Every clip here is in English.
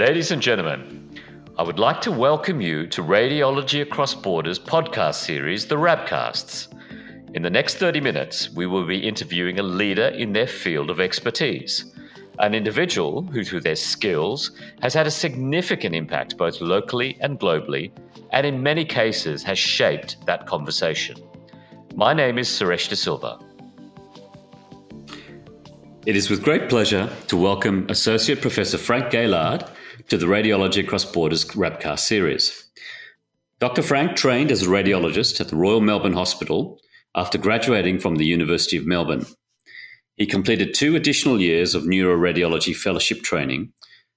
Ladies and gentlemen, I would like to welcome you to Radiology Across Borders podcast series, The Rabcasts. In the next 30 minutes, we will be interviewing a leader in their field of expertise, an individual who, through their skills, has had a significant impact both locally and globally, and in many cases has shaped that conversation. My name is Suresh De Silva. It is with great pleasure to welcome Associate Professor Frank Gaillard to the Radiology Across Borders Rabcast series. Dr. Frank trained as a radiologist at the Royal Melbourne Hospital after graduating from the University of Melbourne. He completed two additional years of neuroradiology fellowship training,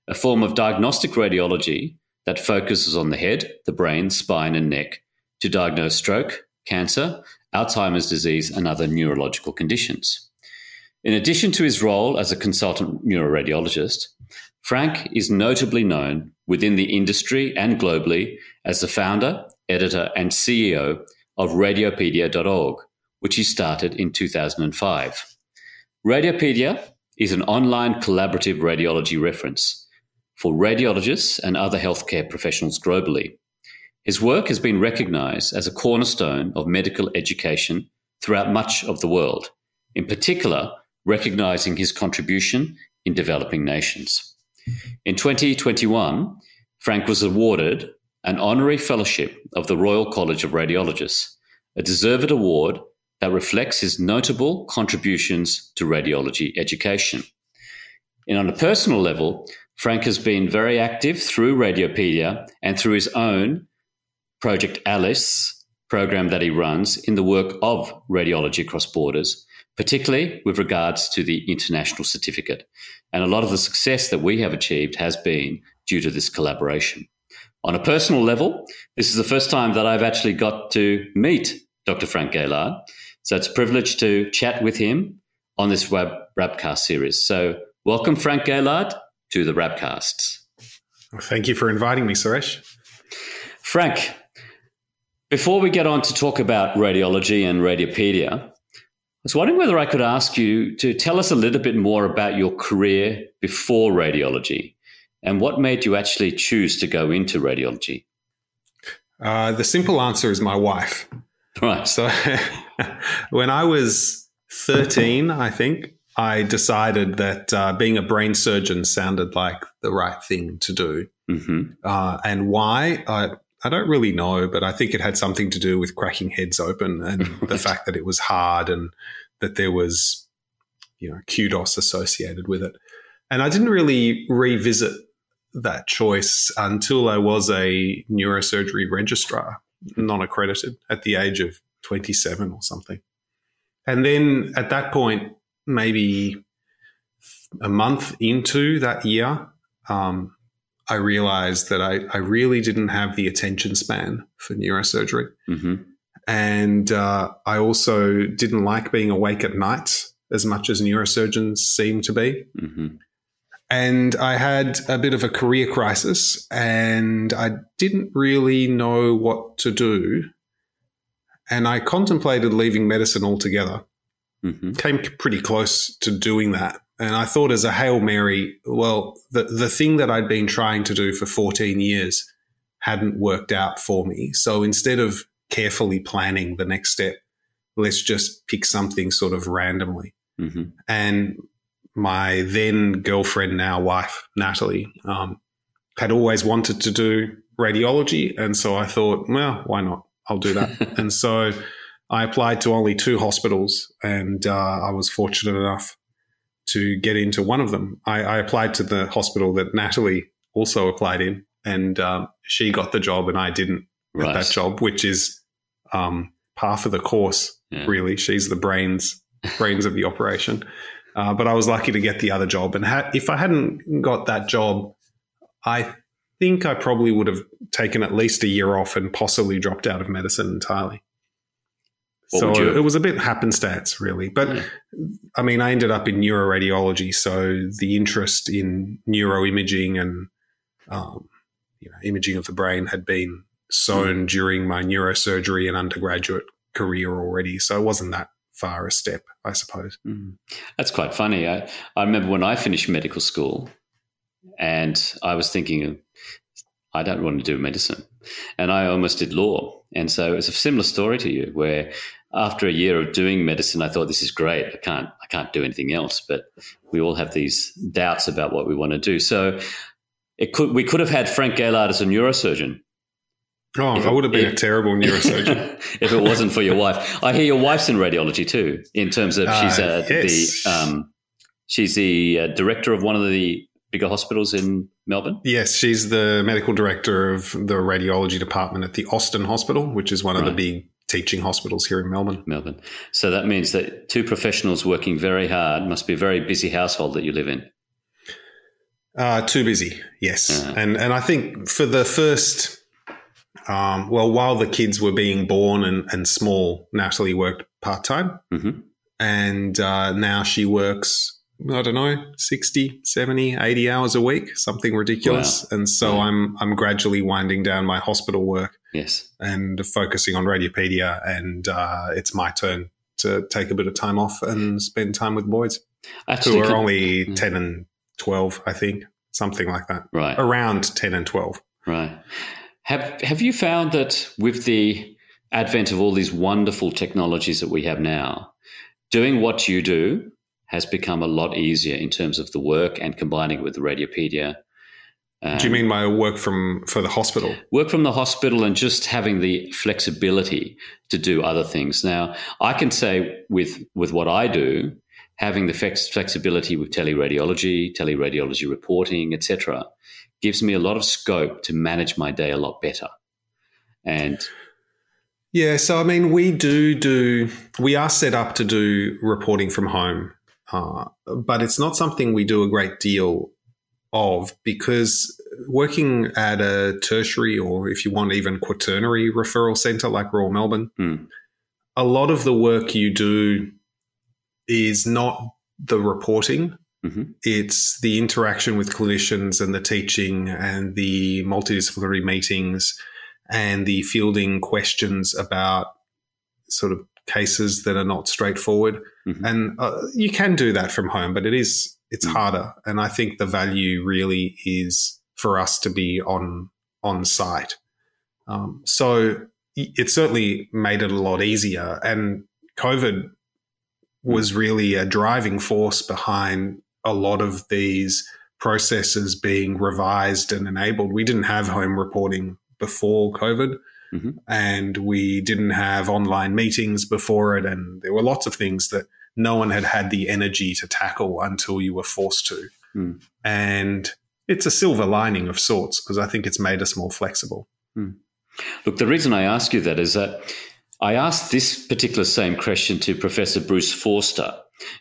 a form of diagnostic radiology that focuses on the head, the brain, spine, and neck to diagnose stroke, cancer, Alzheimer's disease, and other neurological conditions. In addition to his role as a consultant neuroradiologist, Frank is notably known within the industry and globally as the founder, editor, and CEO of Radiopaedia.org, which he started in 2005. Radiopaedia is an online collaborative radiology reference for radiologists and other healthcare professionals globally. His work has been recognized as a cornerstone of medical education throughout much of the world, in particular, recognizing his contribution in developing nations. In 2021, Frank was awarded an honorary fellowship of the Royal College of Radiologists, a deserved award that reflects his notable contributions to radiology education. And on a personal level, Frank has been very active through Radiopaedia and through his own Project Alice program that he runs in the work of Radiology Across Borders, particularly with regards to the international certificate. And a lot of the success that we have achieved has been due to this collaboration. On a personal level, this is the first time that I've actually got to meet Dr. Frank Gaillard. So it's a privilege to chat with him on this web Rabcast series. So welcome, Frank Gaillard, to the Rabcasts. Well, thank you for inviting me, Suresh. Frank, before we get on to talk about radiology and Radiopaedia, was wondering whether I could ask you to tell us a little bit more about your career before radiology and what made you actually choose to go into radiology. Uh, the simple answer is my wife. Right. So when I was 13, I think, I decided that uh, being a brain surgeon sounded like the right thing to do. Mm-hmm. Uh, and why? I, I don't really know, but I think it had something to do with cracking heads open and the fact that it was hard and that there was, you know, kudos associated with it. And I didn't really revisit that choice until I was a neurosurgery registrar, non accredited, at the age of 27 or something. And then at that point, maybe a month into that year, um, I realized that I, I really didn't have the attention span for neurosurgery. Mm-hmm. And uh, I also didn't like being awake at night as much as neurosurgeons seem to be. Mm-hmm. And I had a bit of a career crisis and I didn't really know what to do. And I contemplated leaving medicine altogether. Mm-hmm. Came pretty close to doing that. And I thought, as a Hail Mary, well, the, the thing that I'd been trying to do for 14 years hadn't worked out for me. So instead of carefully planning the next step, let's just pick something sort of randomly. Mm-hmm. And my then girlfriend, now wife, Natalie, um, had always wanted to do radiology. And so I thought, well, why not? I'll do that. and so I applied to only two hospitals and uh, I was fortunate enough to get into one of them. I, I applied to the hospital that Natalie also applied in, and um, she got the job, and I didn't right. get that job, which is um, par for the course. Yeah. Really, she's the brains brains of the operation. Uh, but I was lucky to get the other job, and ha- if I hadn't got that job, I think I probably would have taken at least a year off and possibly dropped out of medicine entirely. What so you- it was a bit happenstance, really. But yeah. I mean, I ended up in neuroradiology, so the interest in neuroimaging and um, you know, imaging of the brain had been sown mm. during my neurosurgery and undergraduate career already. So it wasn't that far a step, I suppose. Mm. That's quite funny. I, I remember when I finished medical school, and I was thinking, I don't want to do medicine, and I almost did law. And so it's a similar story to you, where after a year of doing medicine, I thought this is great. I can't I can't do anything else. But we all have these doubts about what we want to do. So it could we could have had Frank Gaillard as a neurosurgeon. Oh, if I would have been if, a terrible neurosurgeon if it wasn't for your wife. I hear your wife's in radiology too. In terms of she's uh, uh, yes. the um, she's the uh, director of one of the bigger hospitals in Melbourne? Yes, she's the medical director of the radiology department at the Austin Hospital, which is one right. of the big teaching hospitals here in Melbourne. Melbourne. So that means that two professionals working very hard must be a very busy household that you live in. Uh, too busy, yes. Uh, and and I think for the first, um, well, while the kids were being born and, and small, Natalie worked part time. Mm-hmm. And uh, now she works I don't know, 60, 70, 80 hours a week, something ridiculous. Wow. And so yeah. I'm I'm gradually winding down my hospital work. Yes. And focusing on radiopaedia and uh, it's my turn to take a bit of time off and spend time with boys. Actually, who are only yeah. 10 and 12, I think, something like that. Right. Around 10 and 12. Right. Have have you found that with the advent of all these wonderful technologies that we have now, doing what you do has become a lot easier in terms of the work and combining it with the Radiopaedia. Um, Do you mean my work from for the hospital? Work from the hospital and just having the flexibility to do other things. Now, I can say with with what I do, having the flex- flexibility with teleradiology, teleradiology reporting, etc., gives me a lot of scope to manage my day a lot better. And yeah, so I mean, we do do we are set up to do reporting from home. Uh, but it's not something we do a great deal of because working at a tertiary or if you want even quaternary referral centre like Royal Melbourne, mm. a lot of the work you do is not the reporting. Mm-hmm. It's the interaction with clinicians and the teaching and the multidisciplinary meetings and the fielding questions about sort of cases that are not straightforward. Mm-hmm. And uh, you can do that from home, but it is it's mm-hmm. harder. And I think the value really is for us to be on on site. Um, so it certainly made it a lot easier. And COVID was really a driving force behind a lot of these processes being revised and enabled. We didn't have home reporting before COVID. Mm-hmm. And we didn't have online meetings before it. And there were lots of things that no one had had the energy to tackle until you were forced to. Mm. And it's a silver lining of sorts because I think it's made us more flexible. Mm. Look, the reason I ask you that is that I asked this particular same question to Professor Bruce Forster,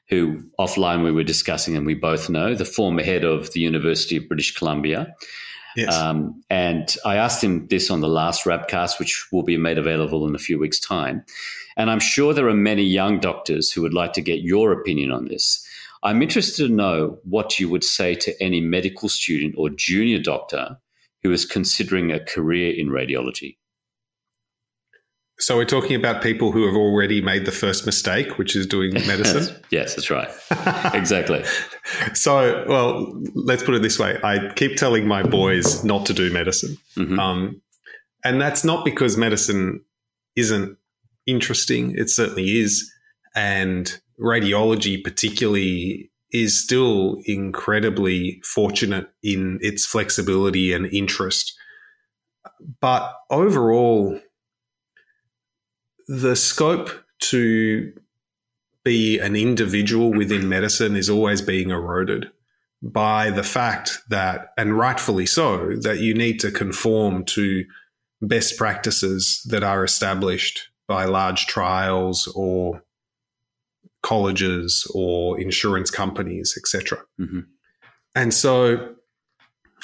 who offline we were discussing, and we both know, the former head of the University of British Columbia. Yes. Um, and I asked him this on the last Rabcast, which will be made available in a few weeks' time. And I'm sure there are many young doctors who would like to get your opinion on this. I'm interested to know what you would say to any medical student or junior doctor who is considering a career in radiology. So we're talking about people who have already made the first mistake, which is doing medicine. yes, that's right. exactly. so, well, let's put it this way: I keep telling my boys not to do medicine, mm-hmm. um, and that's not because medicine isn't interesting. It certainly is, and radiology, particularly, is still incredibly fortunate in its flexibility and interest. But overall, the scope to be an individual within medicine is always being eroded by the fact that, and rightfully so, that you need to conform to best practices that are established by large trials or colleges or insurance companies, etc. Mm-hmm. And so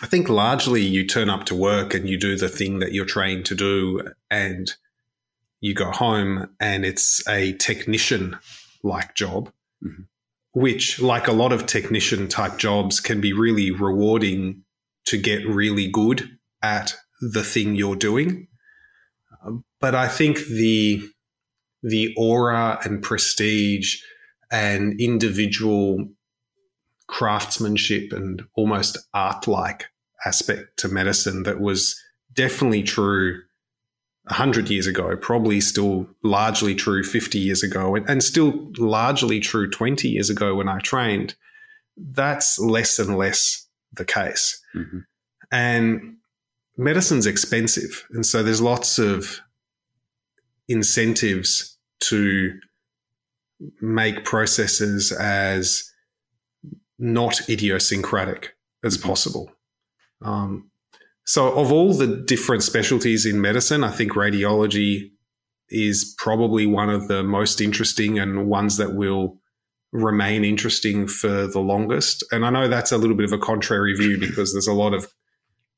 I think largely you turn up to work and you do the thing that you're trained to do and you go home and it's a technician like job, mm-hmm. which, like a lot of technician type jobs, can be really rewarding to get really good at the thing you're doing. But I think the the aura and prestige and individual craftsmanship and almost art like aspect to medicine that was definitely true 100 years ago, probably still largely true 50 years ago, and still largely true 20 years ago when I trained. That's less and less the case. Mm-hmm. And medicine's expensive. And so there's lots of incentives to make processes as not idiosyncratic as mm-hmm. possible. Um, so, of all the different specialties in medicine, I think radiology is probably one of the most interesting and ones that will remain interesting for the longest. And I know that's a little bit of a contrary view because there's a lot of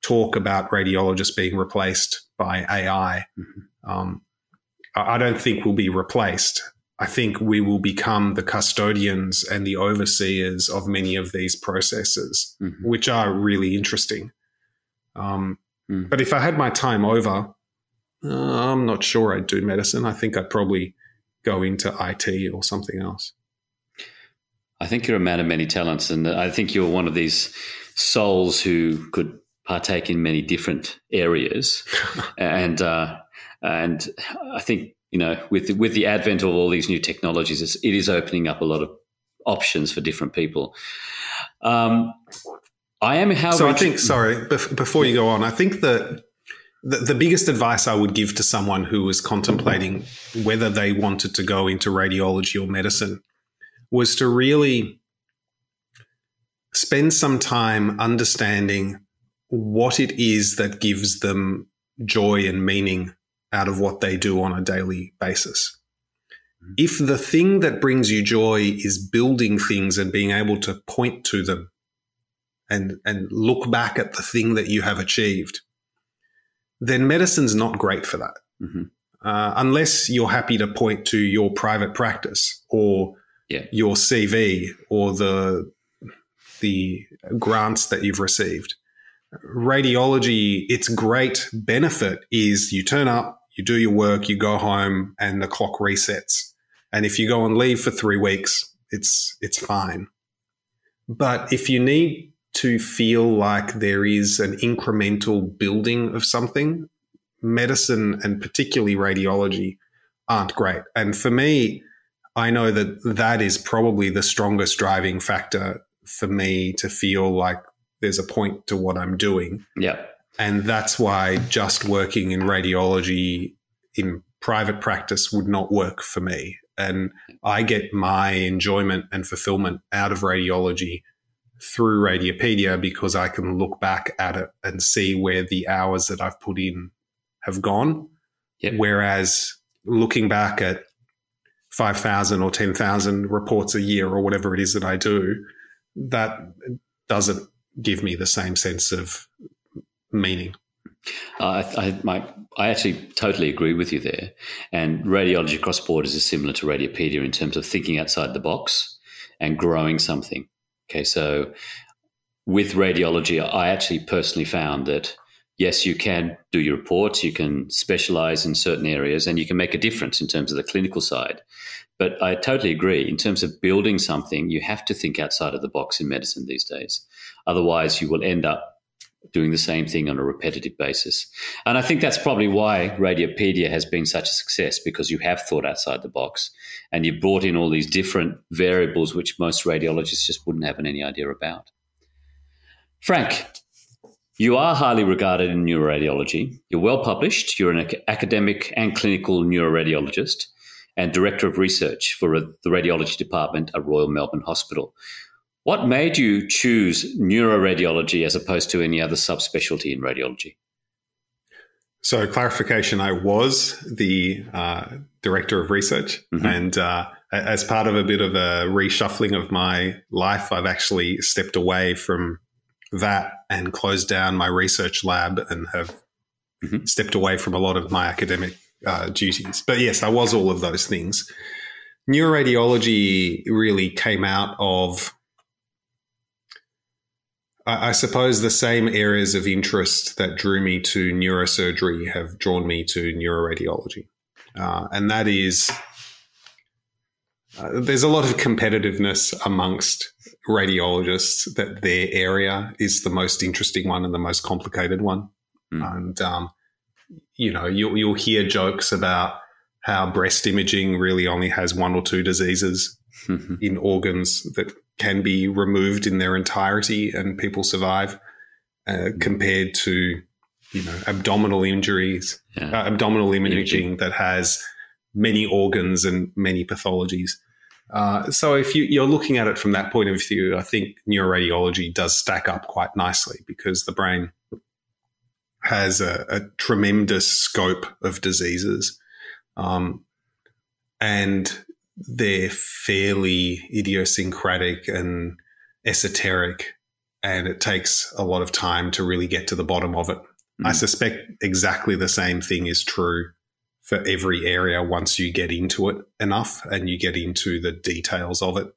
talk about radiologists being replaced by AI. Mm-hmm. Um, I don't think we'll be replaced. I think we will become the custodians and the overseers of many of these processes, mm-hmm. which are really interesting. Um, mm. But if I had my time over, uh, I'm not sure I'd do medicine. I think I'd probably go into IT or something else. I think you're a man of many talents, and I think you're one of these souls who could partake in many different areas. and uh, and I think you know with with the advent of all these new technologies, it's, it is opening up a lot of options for different people. Um, I am, however. So I think, sorry, before you go on, I think that the, the biggest advice I would give to someone who was contemplating whether they wanted to go into radiology or medicine was to really spend some time understanding what it is that gives them joy and meaning out of what they do on a daily basis. Mm-hmm. If the thing that brings you joy is building things and being able to point to them and, and look back at the thing that you have achieved, then medicine's not great for that. Mm-hmm. Uh, unless you're happy to point to your private practice or yeah. your CV or the the grants that you've received. Radiology, its great benefit is you turn up, you do your work, you go home, and the clock resets. And if you go on leave for three weeks, it's it's fine. But if you need to feel like there is an incremental building of something, medicine and particularly radiology aren't great. And for me, I know that that is probably the strongest driving factor for me to feel like there's a point to what I'm doing. Yeah. And that's why just working in radiology in private practice would not work for me. And I get my enjoyment and fulfillment out of radiology through Radiopaedia because I can look back at it and see where the hours that I've put in have gone. Yep. Whereas looking back at 5,000 or 10,000 reports a year or whatever it is that I do, that doesn't give me the same sense of meaning. Uh, I, I, my, I actually totally agree with you there. And radiology Cross borders is similar to Radiopaedia in terms of thinking outside the box and growing something. Okay, so with radiology, I actually personally found that yes, you can do your reports, you can specialize in certain areas, and you can make a difference in terms of the clinical side. But I totally agree. In terms of building something, you have to think outside of the box in medicine these days. Otherwise, you will end up doing the same thing on a repetitive basis. And I think that's probably why Radiopaedia has been such a success because you have thought outside the box and you've brought in all these different variables which most radiologists just wouldn't have any idea about. Frank, you are highly regarded in neuroradiology. You're well published. You're an academic and clinical neuroradiologist and director of research for the radiology department at Royal Melbourne Hospital. What made you choose neuroradiology as opposed to any other subspecialty in radiology? So, clarification I was the uh, director of research. Mm-hmm. And uh, as part of a bit of a reshuffling of my life, I've actually stepped away from that and closed down my research lab and have mm-hmm. stepped away from a lot of my academic uh, duties. But yes, I was all of those things. Neuroradiology really came out of I suppose the same areas of interest that drew me to neurosurgery have drawn me to neuroradiology. Uh, and that is uh, there's a lot of competitiveness amongst radiologists that their area is the most interesting one and the most complicated one. Mm. And, um, you know, you'll, you'll hear jokes about how breast imaging really only has one or two diseases mm-hmm. in organs that can be removed in their entirety and people survive uh, mm-hmm. compared to, you know, abdominal injuries, yeah. uh, abdominal imaging, imaging that has many organs and many pathologies. Uh, so if you, are looking at it from that point of view, I think neuroradiology does stack up quite nicely because the brain has a, a tremendous scope of diseases, um, and they're fairly idiosyncratic and esoteric, and it takes a lot of time to really get to the bottom of it. Mm. I suspect exactly the same thing is true for every area once you get into it enough and you get into the details of it.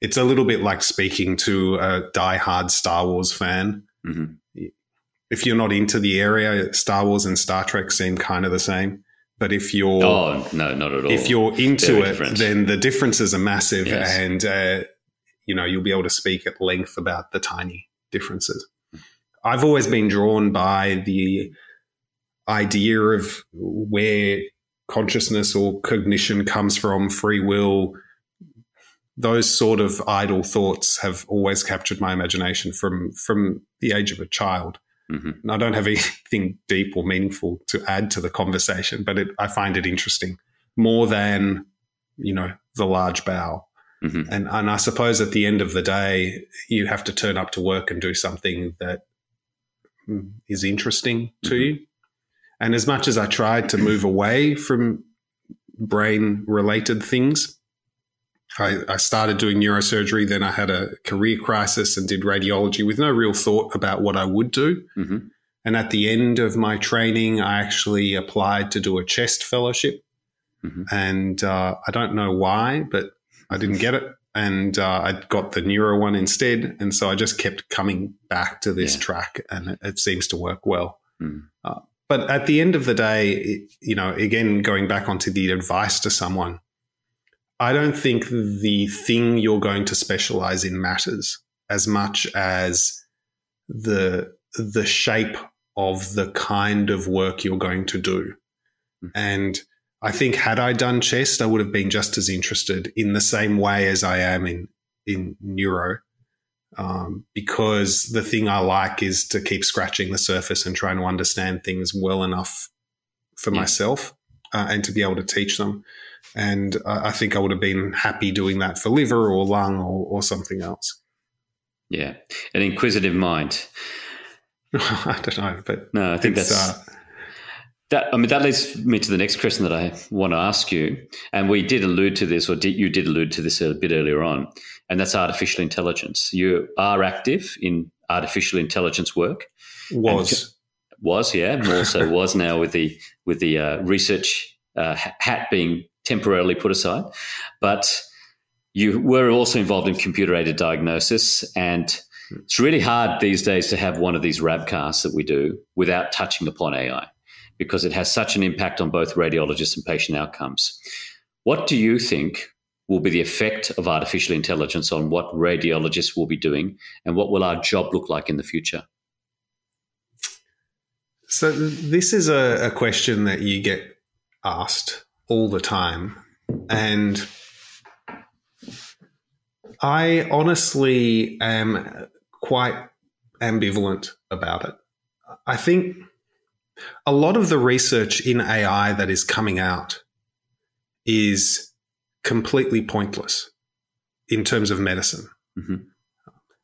It's a little bit like speaking to a die-hard Star Wars fan. Mm-hmm. If you're not into the area, Star Wars and Star Trek seem kind of the same. But if you're oh no, not at all. If you're into Very it, different. then the differences are massive, yes. and uh, you know you'll be able to speak at length about the tiny differences. I've always been drawn by the idea of where consciousness or cognition comes from, free will, those sort of idle thoughts have always captured my imagination from from the age of a child. Mm-hmm. And I don't have anything deep or meaningful to add to the conversation, but it, I find it interesting more than you know the large bow. Mm-hmm. And and I suppose at the end of the day, you have to turn up to work and do something that mm, interesting to mm-hmm. you. And as much as I tried to move away from brain related things, I, I, started doing neurosurgery. Then I had a career crisis and did radiology with no real thought about what I would do. Mm-hmm. And at the end of my training, I actually applied to do a chest fellowship. Mm-hmm. And uh, I don't know why, but I didn't get it. And uh, I got the neuro one instead. And so I just kept coming back to this yeah. track, and it, it, seems to work well. Mm. Uh, but at the end of the day, you know, again, going back onto the advice to someone, I don't think the thing you're going to specialize in matters as much as the the shape of the kind of work you're going to do. Mm-hmm. And I think had I done chest, I would have been just as interested in the same way as I am in in neuro um, because the thing I like is to keep scratching the surface and trying to understand things well enough for yeah. myself uh, and to be able to teach them. And I think I would have been happy doing that for liver or lung or, or something else. Yeah, an inquisitive mind. I don't know, but no, I think that's uh, that. I mean, that leads me to the next question that I want to ask you, and we did allude to this, or did, you did allude to this a bit earlier on and that's artificial intelligence. You are active in artificial intelligence work. Was was yeah, more so was now with the with the uh, research uh, hat being temporarily put aside, but you were also involved in computer aided diagnosis and. It's really hard these days to have one of these rabcasts that we do without touching upon AI because it has such an impact on both radiologists and patient outcomes. What do you think will be the effect of artificial intelligence on what radiologists will be doing and what will our job look like in the future? So, this is a, a question that you get asked all the time. And I honestly am quite ambivalent about it. I think a lot of the research in AI that is coming out is completely pointless in terms of medicine. Mm-hmm.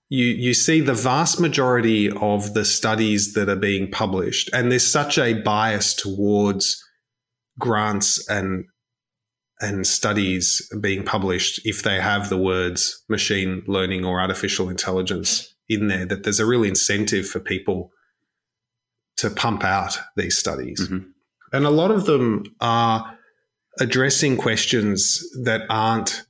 You, you see the vast majority of the studies that are being published, and there's such a bias towards grants and and studies being published if they have the words machine learning or artificial intelligence in there that there's a real incentive for people to pump out these studies. Mm-hmm. And a lot of them are addressing questions that aren't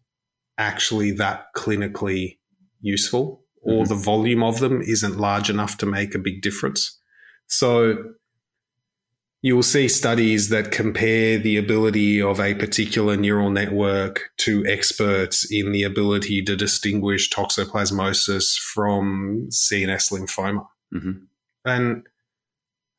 actually that clinically useful or mm-hmm. the volume of them isn't large enough to make a big difference. So you will see studies that compare the ability of a particular neural network to experts in the ability to distinguish toxoplasmosis from CNS lymphoma. Mm-hmm. And,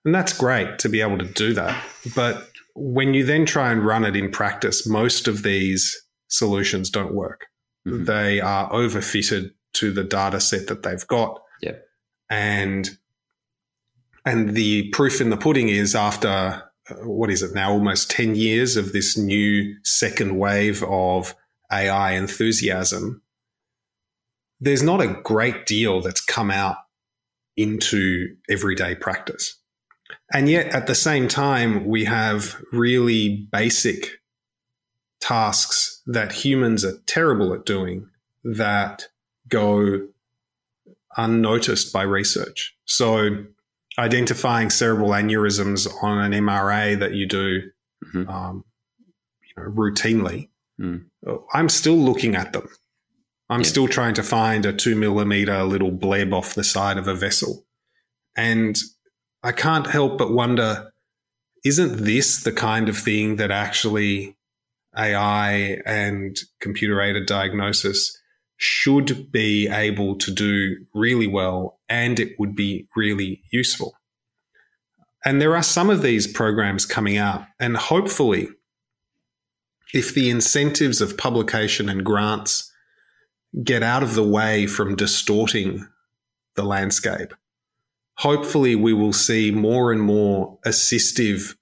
and that's great to be able to do that. But when you then try and run it in practice, most of these solutions don't work. Mm-hmm. They are overfitted to the data set that they've got. Yep. And and the proof in the pudding is after uh, what is it now, almost 10 years of this new second wave of AI enthusiasm, there's not a great deal that's come out into everyday practice. And yet at the same time, we have really basic tasks that humans are terrible at doing that go unnoticed by research. So identifying cerebral aneurysms on an MRA that you do mm-hmm. um, you know, routinely, mm. I'm still looking at them. I'm yeah. still trying to find a two millimeter little bleb off the side of a vessel. And I can't help but wonder isn't this the kind of thing that actually AI and computer aided diagnosis should be able to do really well and it would be really useful. And there are some of these programs coming out, and hopefully, if the incentives of publication and grants get out of the way from distorting the landscape, hopefully we will see more and more assistive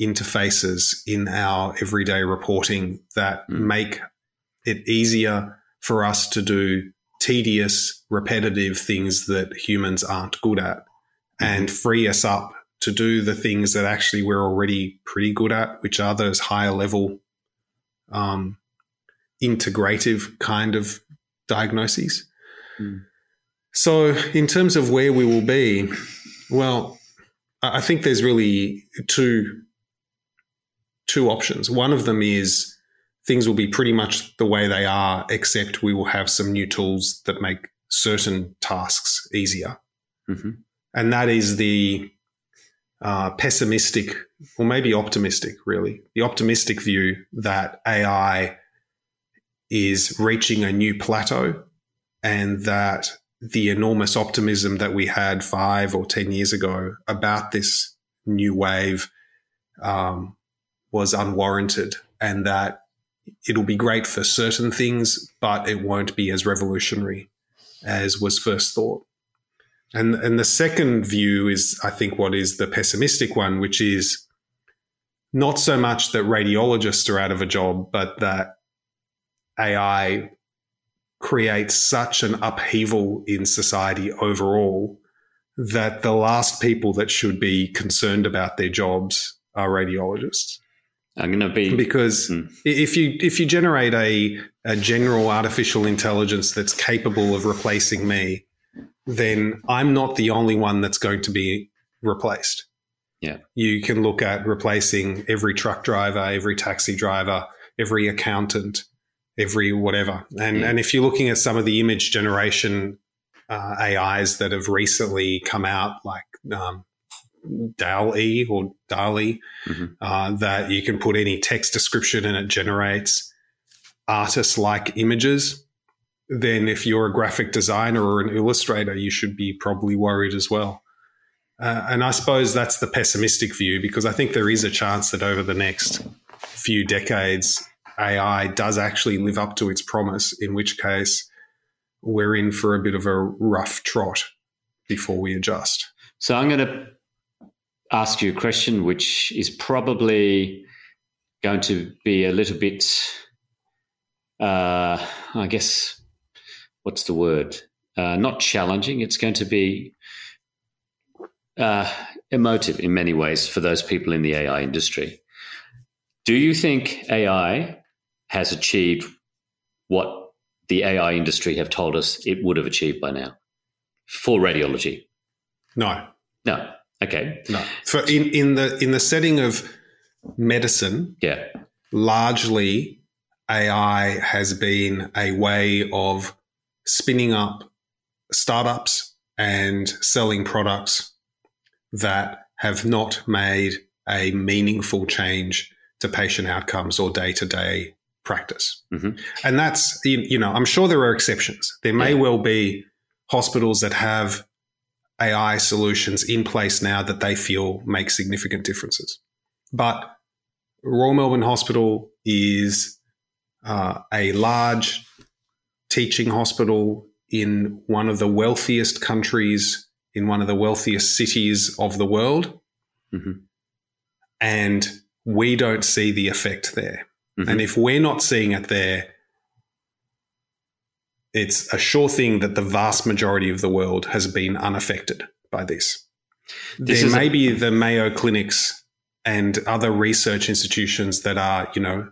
interfaces in our everyday reporting that mm. make it easier for us to do tedious, repetitive things that humans aren't good at and mm-hmm. free us up to do the things that actually we're already pretty good at, which are those higher level, um, integrative kind of diagnoses. Mm. So, in terms of where we will be, well, I think there's really two two options. One of them is things will be pretty much the way they are, except we will have some new tools that make certain tasks easier. Mm-hmm. And that is the uh, pessimistic, or maybe optimistic, really, the optimistic view that AI is reaching a new plateau and that the enormous optimism that we had five or 10 years ago about this new wave um, was unwarranted and that it'll be great for certain things, but it won't be as revolutionary as was first thought. And, and the second view is, I think, what is the pessimistic one, which is not so much that radiologists are out of a job, but that AI creates such an upheaval in society overall that the last people that should be concerned about their jobs are radiologists. I'm going to be because hmm. if you if you generate a a general artificial intelligence that's capable of replacing me, then I'm not the only one that's going to be replaced. Yeah. You can look at replacing every truck driver, every taxi driver, every accountant, every whatever. And yeah. and if you're looking at some of the image generation uh, AIs that have recently come out, like um, DALL-E or DALI, mm-hmm. uh, that you can put any text description and it generates artist-like images. Then, if you're a graphic designer or an illustrator, you should be probably worried as well. Uh, and I suppose that's the pessimistic view because I think there is a chance that over the next few decades, AI does actually live up to its promise, in which case we're in for a bit of a rough trot before we adjust. So I'm going to ask you a question which is probably going to be a little bit, uh, I guess, what's the word? Uh, not challenging. It's going to be uh, emotive in many ways for those people in the AI industry. Do you think AI has achieved what the AI industry have told us it would have achieved by now for radiology? No. No. Okay. No. For in, in the in the setting of medicine, yeah. Largely AI has been a way of spinning up startups and selling products that have not made a meaningful change to patient outcomes or day to day practice. Mm-hmm. And that's, you know, I'm sure there are exceptions. There may yeah. well be hospitals that have AI solutions in place now that they feel make significant differences. But Royal Melbourne Hospital is uh, a large teaching hospital in one of the wealthiest countries, in one of the wealthiest cities of the world. Mm-hmm. And we don't see the effect there. Mm-hmm. And if we're not seeing it there, it's a sure thing that the vast majority of the world has been unaffected by this. this there may a- be the Mayo clinics and other research institutions that are, you know,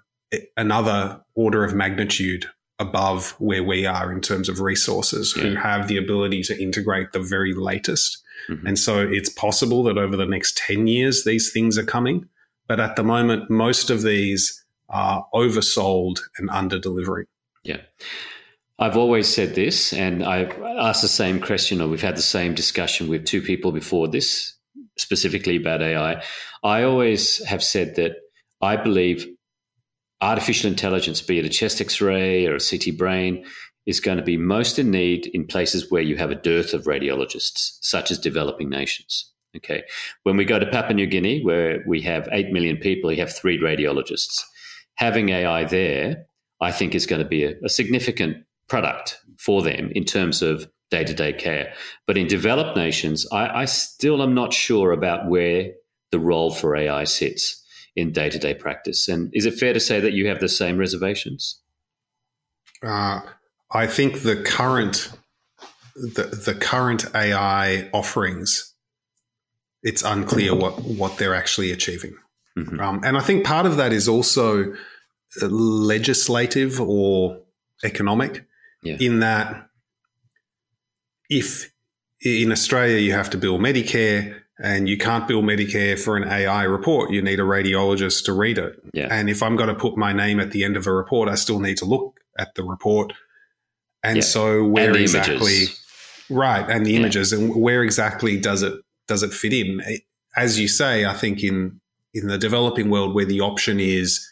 another order of magnitude above where we are in terms of resources yeah. who have the ability to integrate the very latest. Mm-hmm. And so it's possible that over the next 10 years, these things are coming. But at the moment, most of these are oversold and under delivering. Yeah. I've always said this, and I've asked the same question, or we've had the same discussion with two people before this, specifically about AI. I always have said that I believe artificial intelligence, be it a chest x ray or a CT brain, is going to be most in need in places where you have a dearth of radiologists, such as developing nations. Okay. When we go to Papua New Guinea, where we have 8 million people, you have three radiologists. Having AI there, I think, is going to be a, a significant product for them in terms of day to day care. But in developed nations, I, I still am not sure about where the role for AI sits in day to day practice. And is it fair to say that you have the same reservations? Uh, I think the current the, the current AI offerings, it's unclear what, what they're actually achieving. Mm-hmm. Um, and I think part of that is also legislative or economic, yeah. in that if in Australia you have to bill Medicare, and you can't bill Medicare for an AI report. You need a radiologist to read it. Yeah. And if I'm going to put my name at the end of a report, I still need to look at the report. And yeah. so where and exactly images. right and the images and where exactly does it does it fit in? As you say, I think in in the developing world where the option is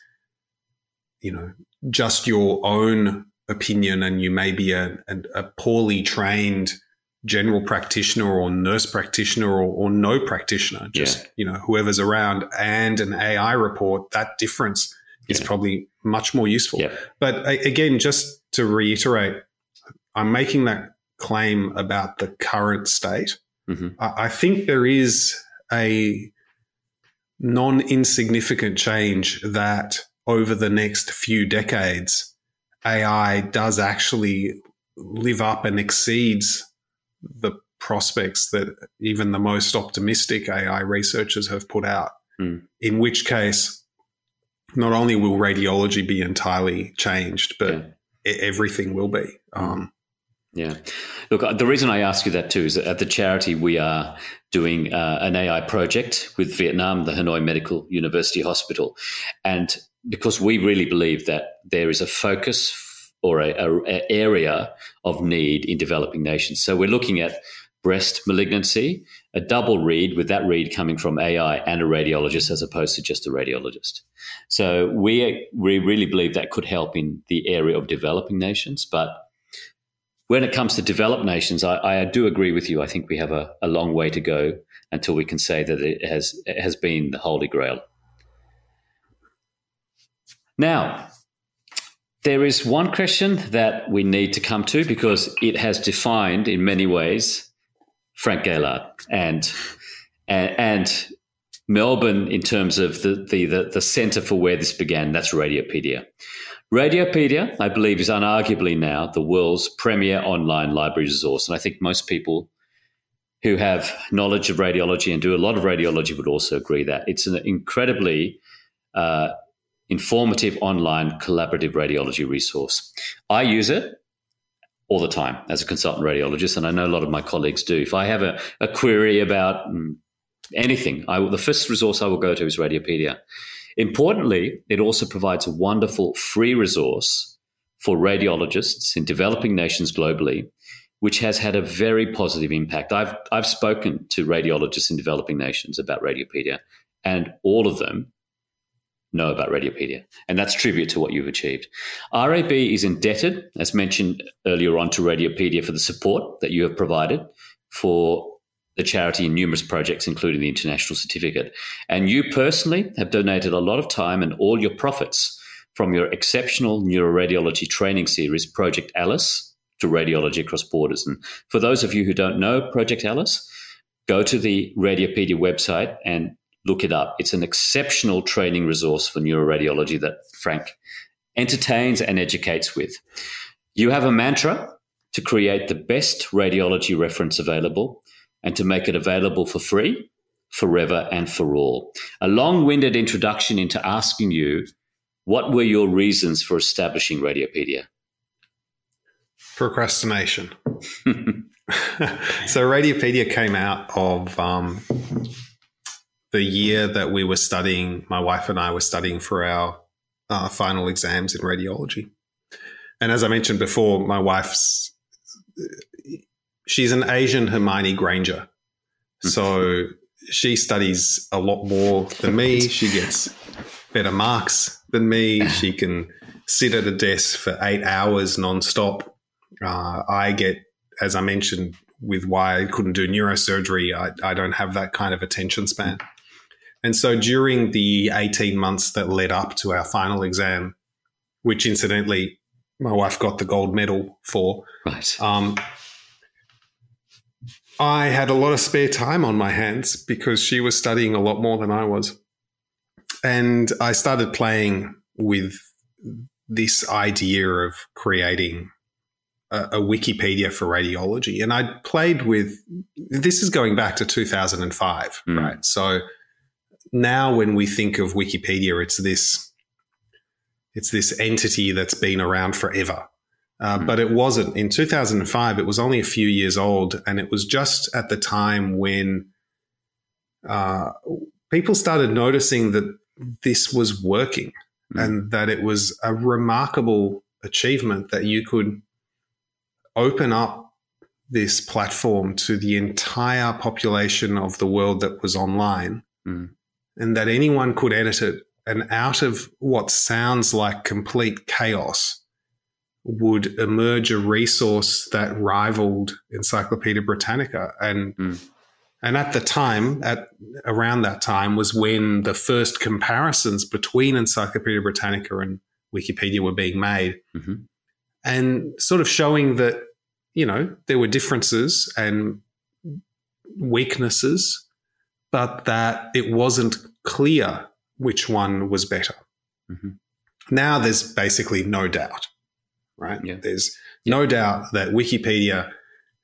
you know just your own opinion and you may be a, a, poorly trained general practitioner or nurse practitioner or, or no practitioner, just yeah. you know whoever's around, and an AI report, that difference is probably much more useful. Yeah. But again, just to reiterate, I'm making that claim about the current state. Mm-hmm. I, I think there is a non insignificant change that over the next few decades, AI does actually live up and exceeds the prospects that even the most optimistic AI researchers have put out. Mm. In which case, not only will radiology be entirely changed, but yeah. everything will be. Um, yeah. Look, uh, the reason I ask you that too is that at the charity, we are doing uh, an AI project with Vietnam, the Hanoi Medical University Hospital. And because we really believe that there is a focus or a, a, a area of need in developing nations. So we're looking at breast malignancy, a double read with that read coming from AI and a radiologist as opposed to just a radiologist. So we we really believe that could help in the area of developing nations. But when it comes to developed nations, I, I do agree with you. I think we have a, a, long way to go until we can say that it has it has been the holy grail. Now, there is one question that we need to come to because it has defined in many ways Frank Gaillard and and, and Melbourne in terms of the, the, the, the center for where this began. That's Radiopaedia. Radiopaedia, I believe, is unarguably now the world's premier online library resource. And I think most people who have knowledge of radiology and do a lot of radiology would also agree that it's an incredibly uh, informative online collaborative radiology resource. I use it all the time as a consultant radiologist, and I know a lot of my colleagues do. If I have a, a query about mm, anything, I the first resource I will go to is Radiopaedia. Importantly, it also provides a wonderful free resource for radiologists in developing nations globally which has had a very positive impact. I've I've spoken to radiologists in developing nations about Radiopaedia, and all of them know about Radiopaedia, and that's tribute to what you've achieved. RAB is indebted, as mentioned earlier on, to Radiopaedia for the support that you have provided for the charity in numerous projects, including the International Certificate. And you personally have donated a lot of time and all your profits from your exceptional neuroradiology training series, Project Alice, to Radiology Across Borders. And for those of you who don't know Project Alice, go to the Radiopaedia website and look it up. It's an exceptional training resource for neuroradiology that Frank entertains and educates with. You have a mantra to create the best radiology reference available and to make it available for free, forever, and for all. A long winded introduction into asking you what were your reasons for establishing Radiopaedia? Procrastination. so Radiopaedia came out of um, the year that we were studying, my wife and I were studying for our uh, final exams in radiology. And as I mentioned before, my wife's, she's an Asian Hermione Granger. Hmm. So she studies a lot more than me. She gets better marks than me. She can sit at a desk for eight hours nonstop. Uh, I get, as I mentioned, with why I couldn't do neurosurgery, I, I don't have that kind of attention span. And so during the 18 months that led up to our final exam, which incidentally my wife got the gold medal for, right. Um, I had a lot of spare time on my hands because she was studying a lot more than I was. And I started playing with this idea of creating a, a, Wikipedia for radiology. And I played with this is going back to 2005, mm. right? So now when we think of Wikipedia, it's this it's this entity that's been around forever. Uh, mm. But it wasn't. In 2005, it was only a few years old, and it was just at the time when uh, people started noticing that this was working mm. and that it was a remarkable achievement that you could open up this platform to the entire population of the world that was online mm and that anyone could edit it. And out of what sounds like complete chaos would emerge a resource that rivaled Encyclopedia Britannica. And mm. and at the time, at around that time, was when the first comparisons between Encyclopedia Britannica and Wikipedia were being made, mm-hmm. and sort of showing that you know there were differences and weaknesses but that it wasn't clear which one was better. Mm-hmm. Now there's basically no doubt, right? Yeah. There's no doubt that Wikipedia,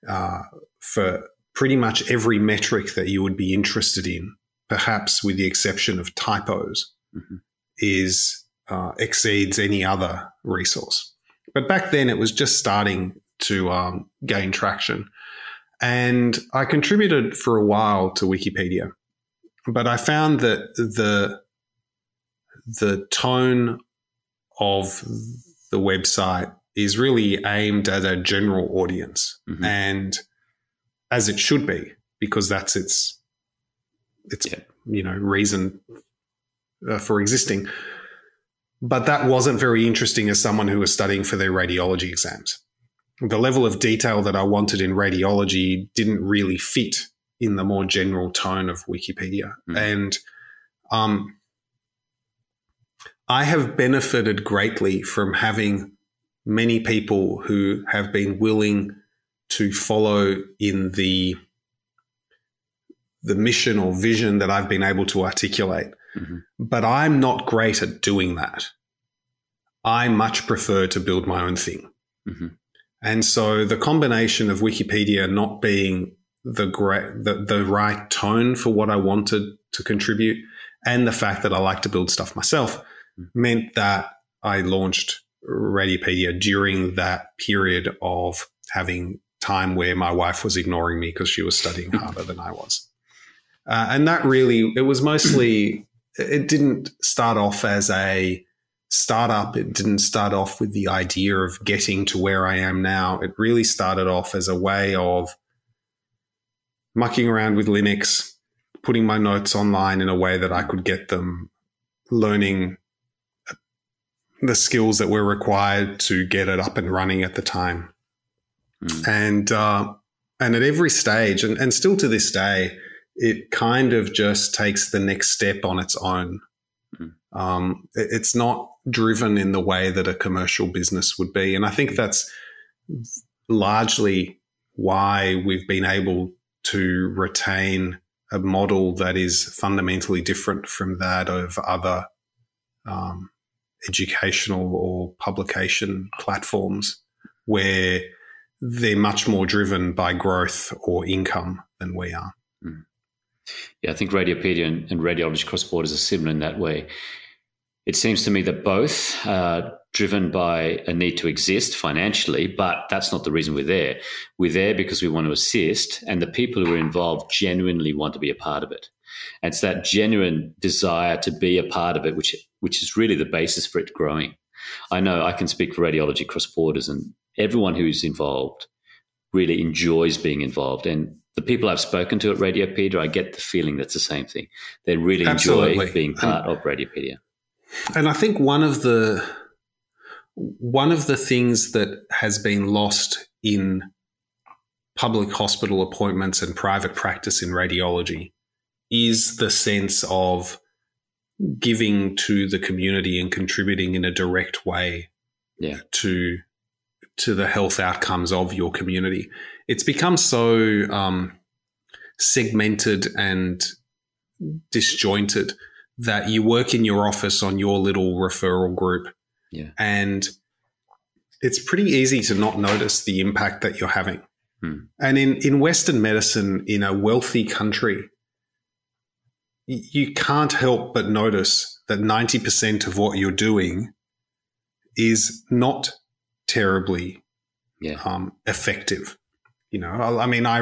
uh, for pretty much every metric that you would be interested in, perhaps with the exception of typos, mm-hmm. is uh, exceeds any other resource. But back then, it was just starting to um, gain traction. And I contributed for a while to Wikipedia, but I found that the the tone of the website is really aimed at a general audience, mm-hmm. and as it should be, because that's its its yeah. you know reason uh, for existing. But that wasn't very interesting as someone who was studying for their radiology exams the level of detail that I wanted in radiology didn't really fit in the more general tone of Wikipedia. Mm. And um, I have benefited greatly from having many people who have been willing to follow in the the mission or vision that I've been able to articulate. Mm-hmm. But I'm not great at doing that. I much prefer to build my own thing. Mm-hmm. And so the combination of Wikipedia not being the great the, the right tone for what I wanted to contribute and the fact that I like to build stuff myself meant that I launched Radiopaedia during that period of having time where my wife was ignoring me because she was studying harder than I was. Uh, and that really, it was mostly, it didn't start off as a startup. It didn't start off with the idea of getting to where I am now. It really started off as a way of mucking around with Linux, putting my notes online in a way that I could get them, learning the skills that were required to get it up and running at the time. Mm. And uh, and at every stage, and, and still to this day, it kind of just takes the next step on its own. Mm. Um, it's not driven in the way that a commercial business would be, and I think that's largely why we've been able to retain a model that is fundamentally different from that of other um, educational or publication platforms where they're much more driven by growth or income than we are. Mm. Yeah, I think Radiopaedia and, and Radiology Across Borders are similar in that way. It seems to me that both are driven by a need to exist financially, but that's not the reason we're there. We're there because we want to assist, and the people who are involved genuinely want to be a part of it. And it's that genuine desire to be a part of it, which which is really the basis for it growing. I know I can speak for Radiology Across Borders, and everyone who's involved really enjoys being involved. And the people I've spoken to at Radiopaedia, I get the feeling that's the same thing. They really Absolutely. enjoy being part of Radiopaedia. And I think one of the one of the things that has been lost in public hospital appointments and private practice in radiology is the sense of giving to the community and contributing in a direct way yeah. to to the health outcomes of your community. It's become so um, segmented and disjointed that you work in your office on your little referral group, yeah. and it's pretty easy to not notice the impact that you're having. Hmm. And in in Western medicine, in a wealthy country, you can't help but notice that 90% of what you're doing is not terribly yeah. um, effective. You know, I, I, mean, I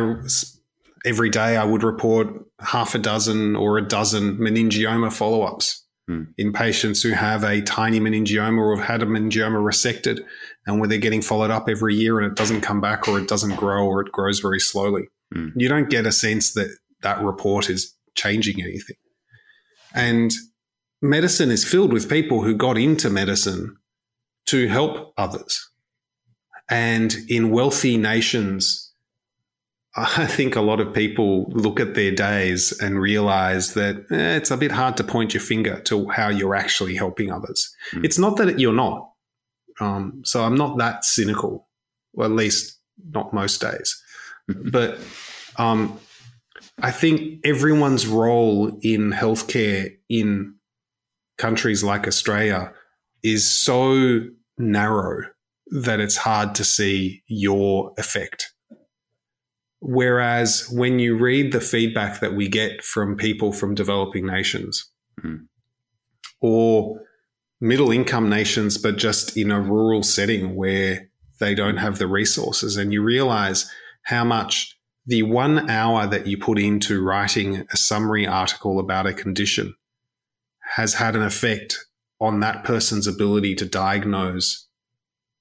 every day I would report half a dozen or a dozen meningioma follow ups hmm. in patients who have a tiny meningioma or have had a meningioma resected and where they're getting followed up every year and it doesn't come back or it doesn't grow or it grows very slowly. Hmm. You don't get a sense that that report is changing anything. And medicine is filled with people who got into medicine to help others. And in wealthy nations, I think a lot of people look at their days and realize that eh, it's a bit hard to point your finger to how you're actually helping others. Mm. It's not that you're not. Um, so I'm not that cynical, well, at least not most days. but um, I think everyone's role in healthcare in countries like Australia is so narrow that it's hard to see your effect. Whereas when you read the feedback that we get from people from developing nations mm. or middle income nations, but just in a rural setting where they don't have the resources, and you realize how much the one hour that you put into writing a summary article about a condition has had an effect on that person's ability to diagnose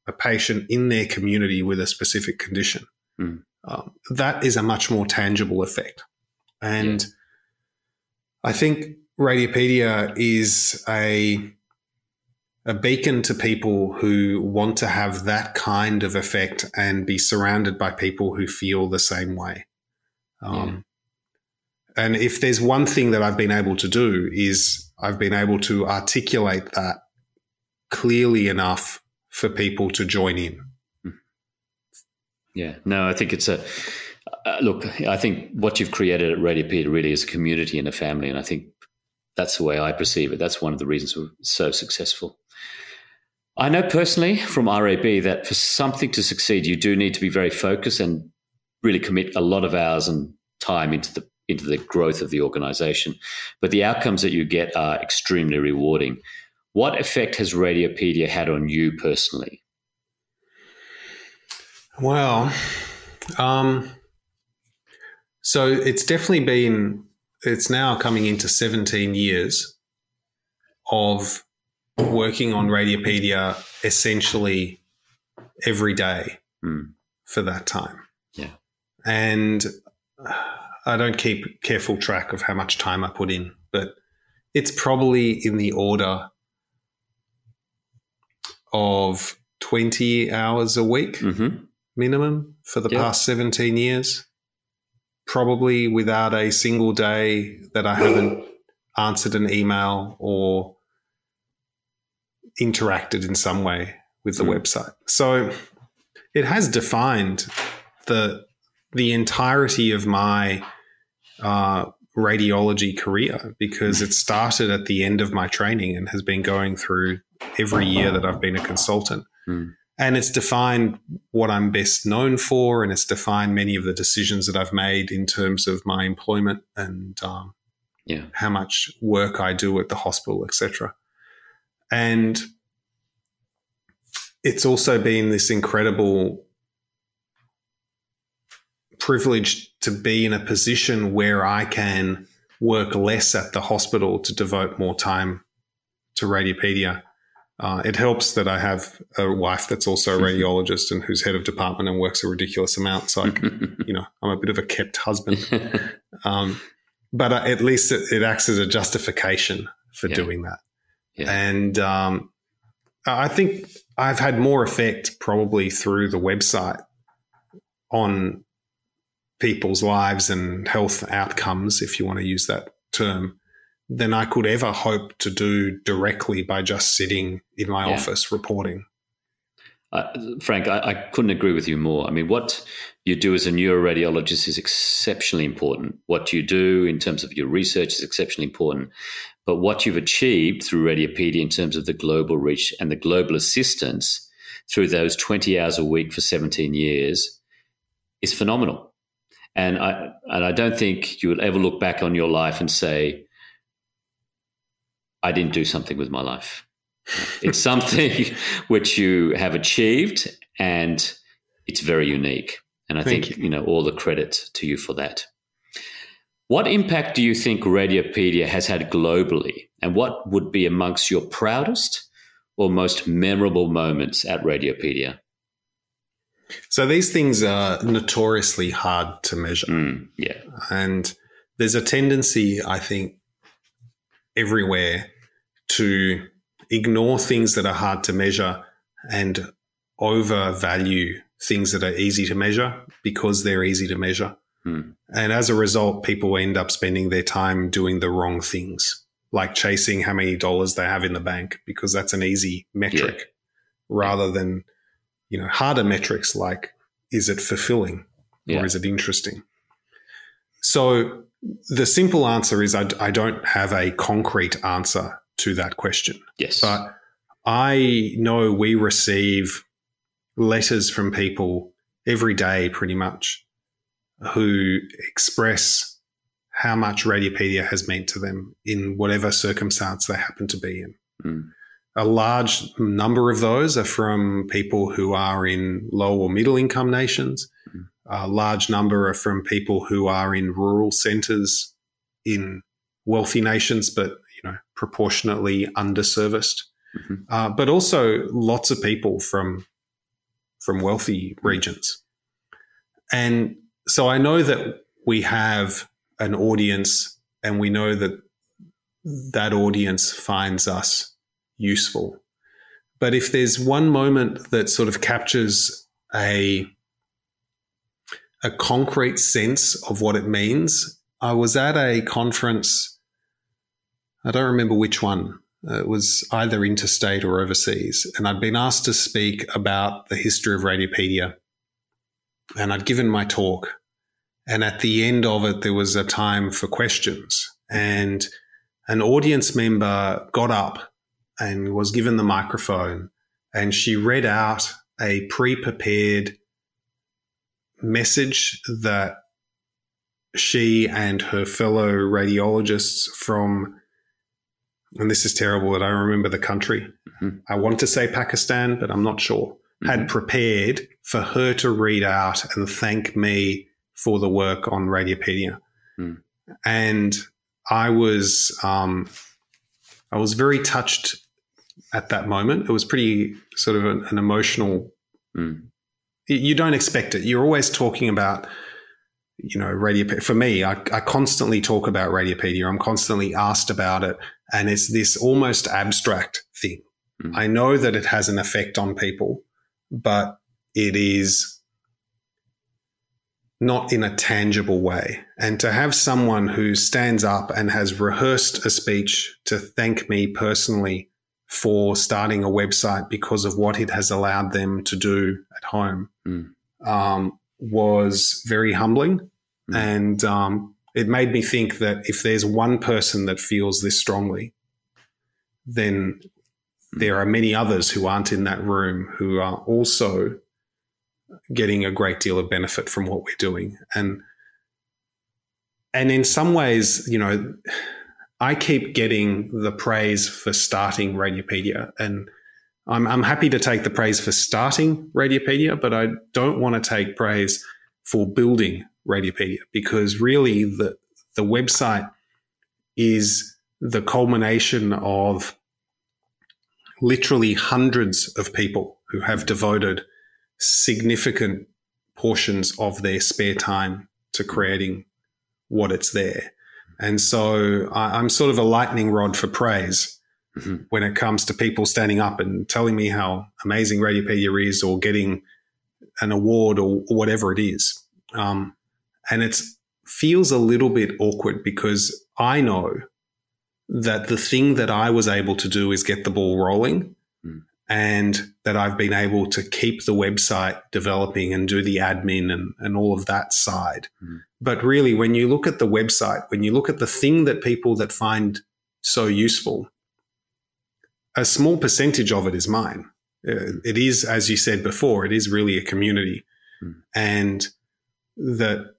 a patient in their community with a specific condition. Mm. Um, that is a much more tangible effect. And yeah. I think Radiopaedia is a a beacon to people who want to have that kind of effect and be surrounded by people who feel the same way. Um, yeah. And if there's one thing that I've been able to do is I've been able to articulate that clearly enough for people to join in. Yeah, no, I think it's a uh, look. I think what you've created at Radiopaedia really is a community and a family, and I think that's the way I perceive it. That's one of the reasons we're so successful. I know personally from RAB that for something to succeed, you do need to be very focused and really commit a lot of hours and time into the into the growth of the organization. But the outcomes that you get are extremely rewarding. What effect has Radiopaedia had on you personally? Well, um, so it's definitely been, it's now coming into 17 years of working on Radiopaedia essentially every day Mm. for that time. Yeah. And I don't keep careful track of how much time I put in, but it's probably in the order of 20 hours a week Mm-hmm. Minimum for the Yeah. past 17 years. Probably without a single day that I haven't answered an email or interacted in some way with the Mm. website. So it has defined the the entirety of my uh, radiology career because it started at the end of my training and has been going through every year that I've been a consultant. Mm. And it's defined what I'm best known for, and it's defined many of the decisions that I've made in terms of my employment and um, Yeah. how much work I do at the hospital, etc. And it's also been this incredible privilege to be in a position where I can work less at the hospital to devote more time to Radiopaedia. Uh, it helps that I have a wife that's also a radiologist and who's head of department and works a ridiculous amount. So, I can, you know, I'm a bit of a kept husband. Um, but uh, at least it, it acts as a justification for Yeah. doing that. Yeah. And um, I think I've had more effect probably through the website on people's lives and health outcomes, if you want to use that term, than I could ever hope to do directly by just sitting in my Yeah. office reporting. Uh, Frank, I, I couldn't agree with you more. I mean, what you do as a neuroradiologist is exceptionally important. What you do in terms of your research is exceptionally important. But what you've achieved through Radiopaedia in terms of the global reach and the global assistance through those 20 hours a week for 17 years is phenomenal. And I, and I don't think you will ever look back on your life and say, I didn't do something with my life. It's something which you have achieved and it's very unique. And I Thank think, you. know, all the credit to you for that. What impact do you think Radiopaedia has had globally? And what would be amongst your proudest or most memorable moments at Radiopaedia? So these things are notoriously hard to measure. Mm, yeah. And there's a tendency, I think, everywhere to ignore things that are hard to measure and overvalue things that are easy to measure because they're easy to measure. Hmm. And as a result, people end up spending their time doing the wrong things, like chasing how many dollars they have in the bank, because that's an easy metric rather than, you know, harder metrics like, is it fulfilling Yeah. or is it interesting? So the simple answer is I, I don't have a concrete answer to that question. Yes. But I know we receive letters from people every day, pretty much, who express how much Radiopaedia has meant to them in whatever circumstance they happen to be in. Mm. A large number of those are from people who are in low or middle income nations. Mm. A large number are from people who are in rural centres in wealthy nations, but you know proportionately underserviced. Mhm. Uh, but also lots of people from from wealthy regions, and so I know that we have an audience, and we know that that audience finds us useful. But if there's one moment that sort of captures a a concrete sense of what it means, I was at a conference. I don't remember which one. It was either interstate or overseas, and I'd been asked to speak about the history of Radiopaedia, and I'd given my talk. And at the end of it, there was a time for questions, and an audience member got up and was given the microphone and she read out a pre-prepared message that she and her fellow radiologists from and this is terrible that I remember the country. Mhm. I want to say Pakistan, but I'm not sure. Had prepared for her to read out and thank me for the work on Radiopaedia. Hmm. And I was um, I was very touched at that moment. It was pretty sort of an, an emotional. Mm. You don't expect it. You're always talking about, you know, Radiopaedia. For me, I, I constantly talk about Radiopaedia. I'm constantly asked about it, and it's this almost abstract thing. Mm. I know that it has an effect on people, but it is not in a tangible way. And to have someone who stands up and has rehearsed a speech to thank me personally for starting a website because of what it has allowed them to do at home mm. um, was very humbling. Mm. And um, it made me think that if there's one person that feels this strongly, then mm. there are many others who aren't in that room who are also getting a great deal of benefit from what we're doing. And and in some ways, you know, I keep getting the praise for starting Radiopaedia. And I'm, I'm happy to take the praise for starting Radiopaedia, but I don't want to take praise for building Radiopaedia because really the the website is the culmination of literally hundreds of people who have devoted significant portions of their spare time to creating what it's there. And so I, am sort of a lightning rod for praise mm-hmm. when it comes to people standing up and telling me how amazing Radiopaedia is or getting an award or, or whatever it is. Um, and it feels a little bit awkward because I know that the thing that I was able to do is get the ball rolling and that I've been able to keep the website developing and do the admin and, and all of that side. Mm. But really, when you look at the website, when you look at the thing that people that find so useful, a small percentage of it is mine. Uh, it is, as you said before, it is really a community. Mm. And that,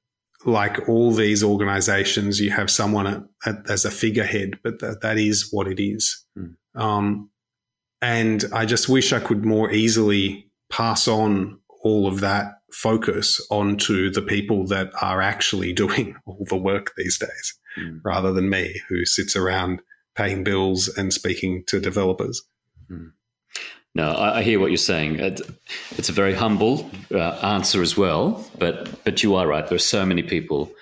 like all these organizations, you have someone at, at, as a figurehead, but that, that is what it is. Mm. Um, and I just wish I could more easily pass on all of that focus onto the people that are actually doing all the work these days mm. rather than me who sits around paying bills and speaking to developers. Mm. No, I, I, hear what you're saying. It, it's a very humble uh, answer as well, but but you are right. There are so many people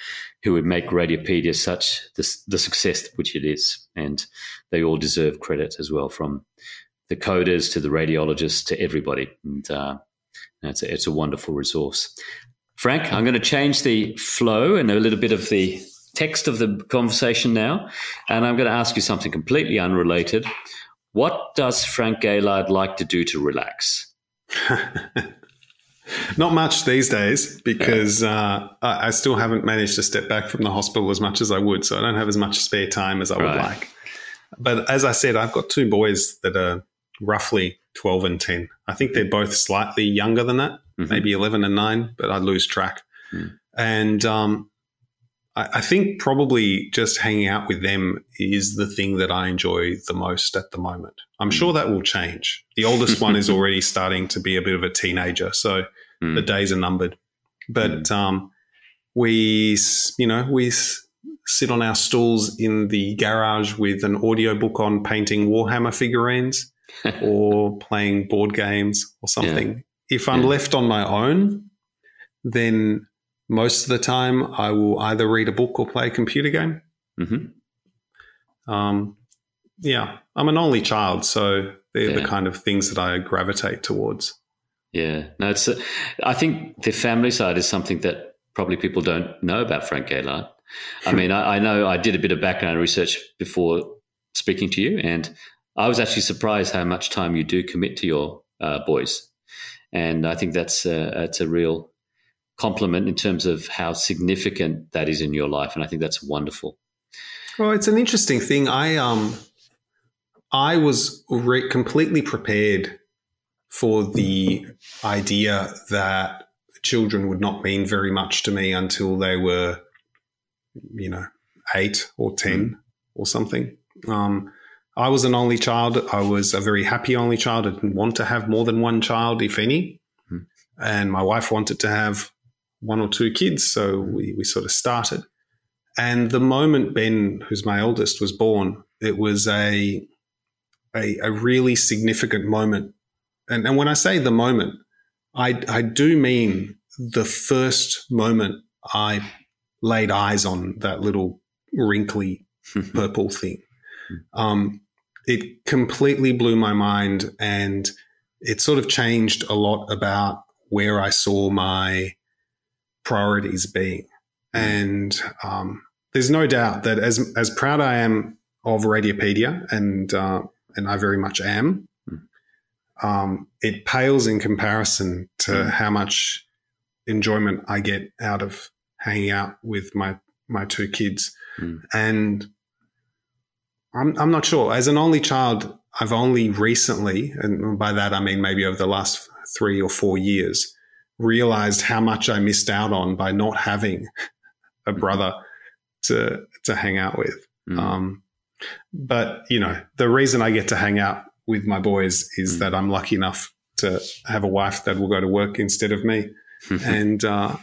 who would make Radiopaedia such the, the success which it is, and they all deserve credit as well from the coders to the radiologists to everybody. And uh, it's, a, it's a wonderful resource. Frank, I'm going to change the flow and a little bit of the text of the conversation now. And I'm going to ask you something completely unrelated. What does Frank Gaillard like to do to relax? Not much these days because uh, I still haven't managed to step back from the hospital as much as I would. So I don't have as much spare time as I right. would like. But as I said, I've got two boys that are roughly 12 and 10. I think they're both slightly younger than that, mm-hmm. maybe 11 and 9, but I lose track. Mm. And um, I, I, think probably just hanging out with them is the thing that I enjoy the most at the moment. I'm mm. sure that will change. The oldest one is already starting to be a bit of a teenager, so mm. the days are numbered. But mm. um, we, you know, we sit on our stools in the garage with an audiobook on painting Warhammer figurines or playing board games or something. Yeah. If I'm yeah. left on my own, then most of the time I will either read a book or play a computer game. Mm-hmm. Um, yeah, I'm an only child, so they're yeah. the kind of things that I gravitate towards. Yeah, no, it's. A, I think the family side is something that probably people don't know about Frank Gaillard. I mean, I, I, know I did a bit of background research before speaking to you, and I was actually surprised how much time you do commit to your uh, boys, and I think that's a, it's a real compliment in terms of how significant that is in your life, and I think that's wonderful. Well, it's an interesting thing. I um, I was re- completely prepared for the idea that children would not mean very much to me until they were, you know, eight or ten mm. or something. Um, I was an only child. I was a very happy only child. I didn't want to have more than one child, if any. Hmm. And my wife wanted to have one or two kids. So we, we sort of started. And the moment Ben, who's my eldest, was born, it was a a, a really significant moment. And, and when I say the moment, I, I do mean the first moment I laid eyes on that little wrinkly purple thing. Um, it completely blew my mind and it sort of changed a lot about where I saw my priorities being. And um, there's no doubt that as as proud I am of Radiopaedia, and uh, and I very much am, um, it pales in comparison to mm. how much enjoyment I get out of hanging out with my my two kids. Mm. And I'm I'm not sure. As an only child, I've only recently, and by that I mean maybe over the last three or four years, realized how much I missed out on by not having a mm. brother to to hang out with. Mm. Um, but you know, the reason I get to hang out with my boys is mm. that I'm lucky enough to have a wife that will go to work instead of me. and uh,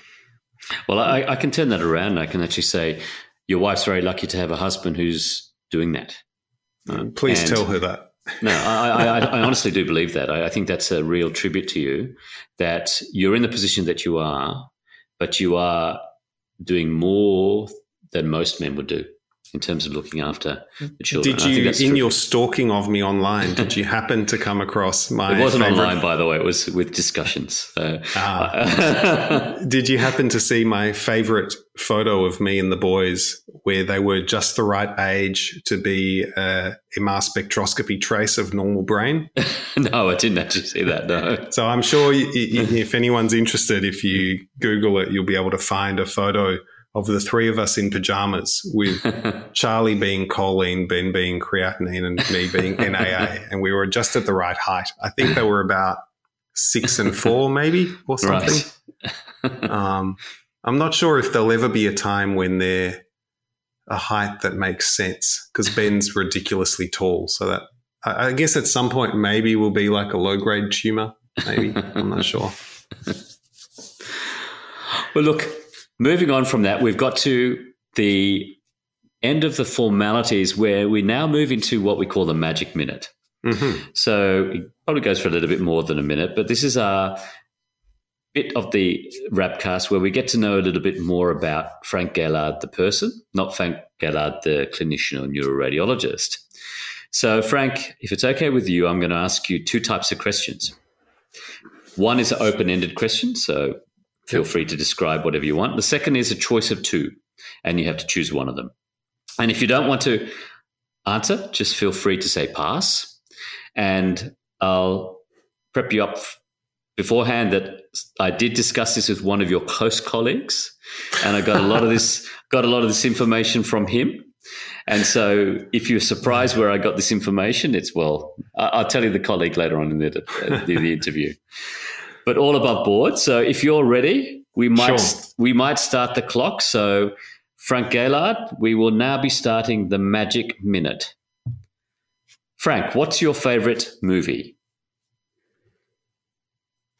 well, I, I, can turn that around. I can actually say your wife's very lucky to have a husband who's doing that. Uh, please tell her that. no, I, I, I, honestly do believe that. I, think that's a real tribute to you that you're in the position that you are, but you are doing more than most men would do in terms of looking after the children. Did you, in true. your stalking of me online, did you happen to come across my? It wasn't favorite... online, by the way. It was with discussions. So. Ah. did you happen to see my favorite photo of me and the boys, where they were just the right age to be a MR spectroscopy trace of normal brain? no, I didn't actually see that. No. so I'm sure if anyone's interested, if you Google it, you'll be able to find a photo of the three of us in pajamas with Charlie being choline, Ben being creatinine, and me being NAA. And we were just at the right height. I think they were about six and four, maybe, or something. Right. um, I'm not sure if there'll ever be a time when they're a height that makes sense because Ben's ridiculously tall. So that I, I guess at some point maybe will be like a low grade tumor. Maybe I'm not sure. Well, look, Moving on from that, we've got to the end of the formalities where we now move into what we call the magic minute. Mm-hmm. So it probably goes for a little bit more than a minute, but this is our bit of the Rapcast where we get to know a little bit more about Frank Gaillard, the person, not Frank Gaillard, the clinician or neuroradiologist. So, Frank, if it's okay with you, I'm going to ask you two types of questions. One is an open ended question. So, Feel free to describe whatever you want. The second is a choice of two, and you have to choose one of them. And if you don't want to answer, just feel free to say pass. And I'll prep you up beforehand that I did discuss this with one of your close colleagues, and I got a lot of this got a lot of this information from him. And so, if you're surprised where I got this information, it's well, I'll tell you the colleague later on in the, the, the interview but all above board. So if you're ready, we might sure. we might start the clock. So Frank Gaillard, we will now be starting the magic minute. Frank, what's your favorite movie?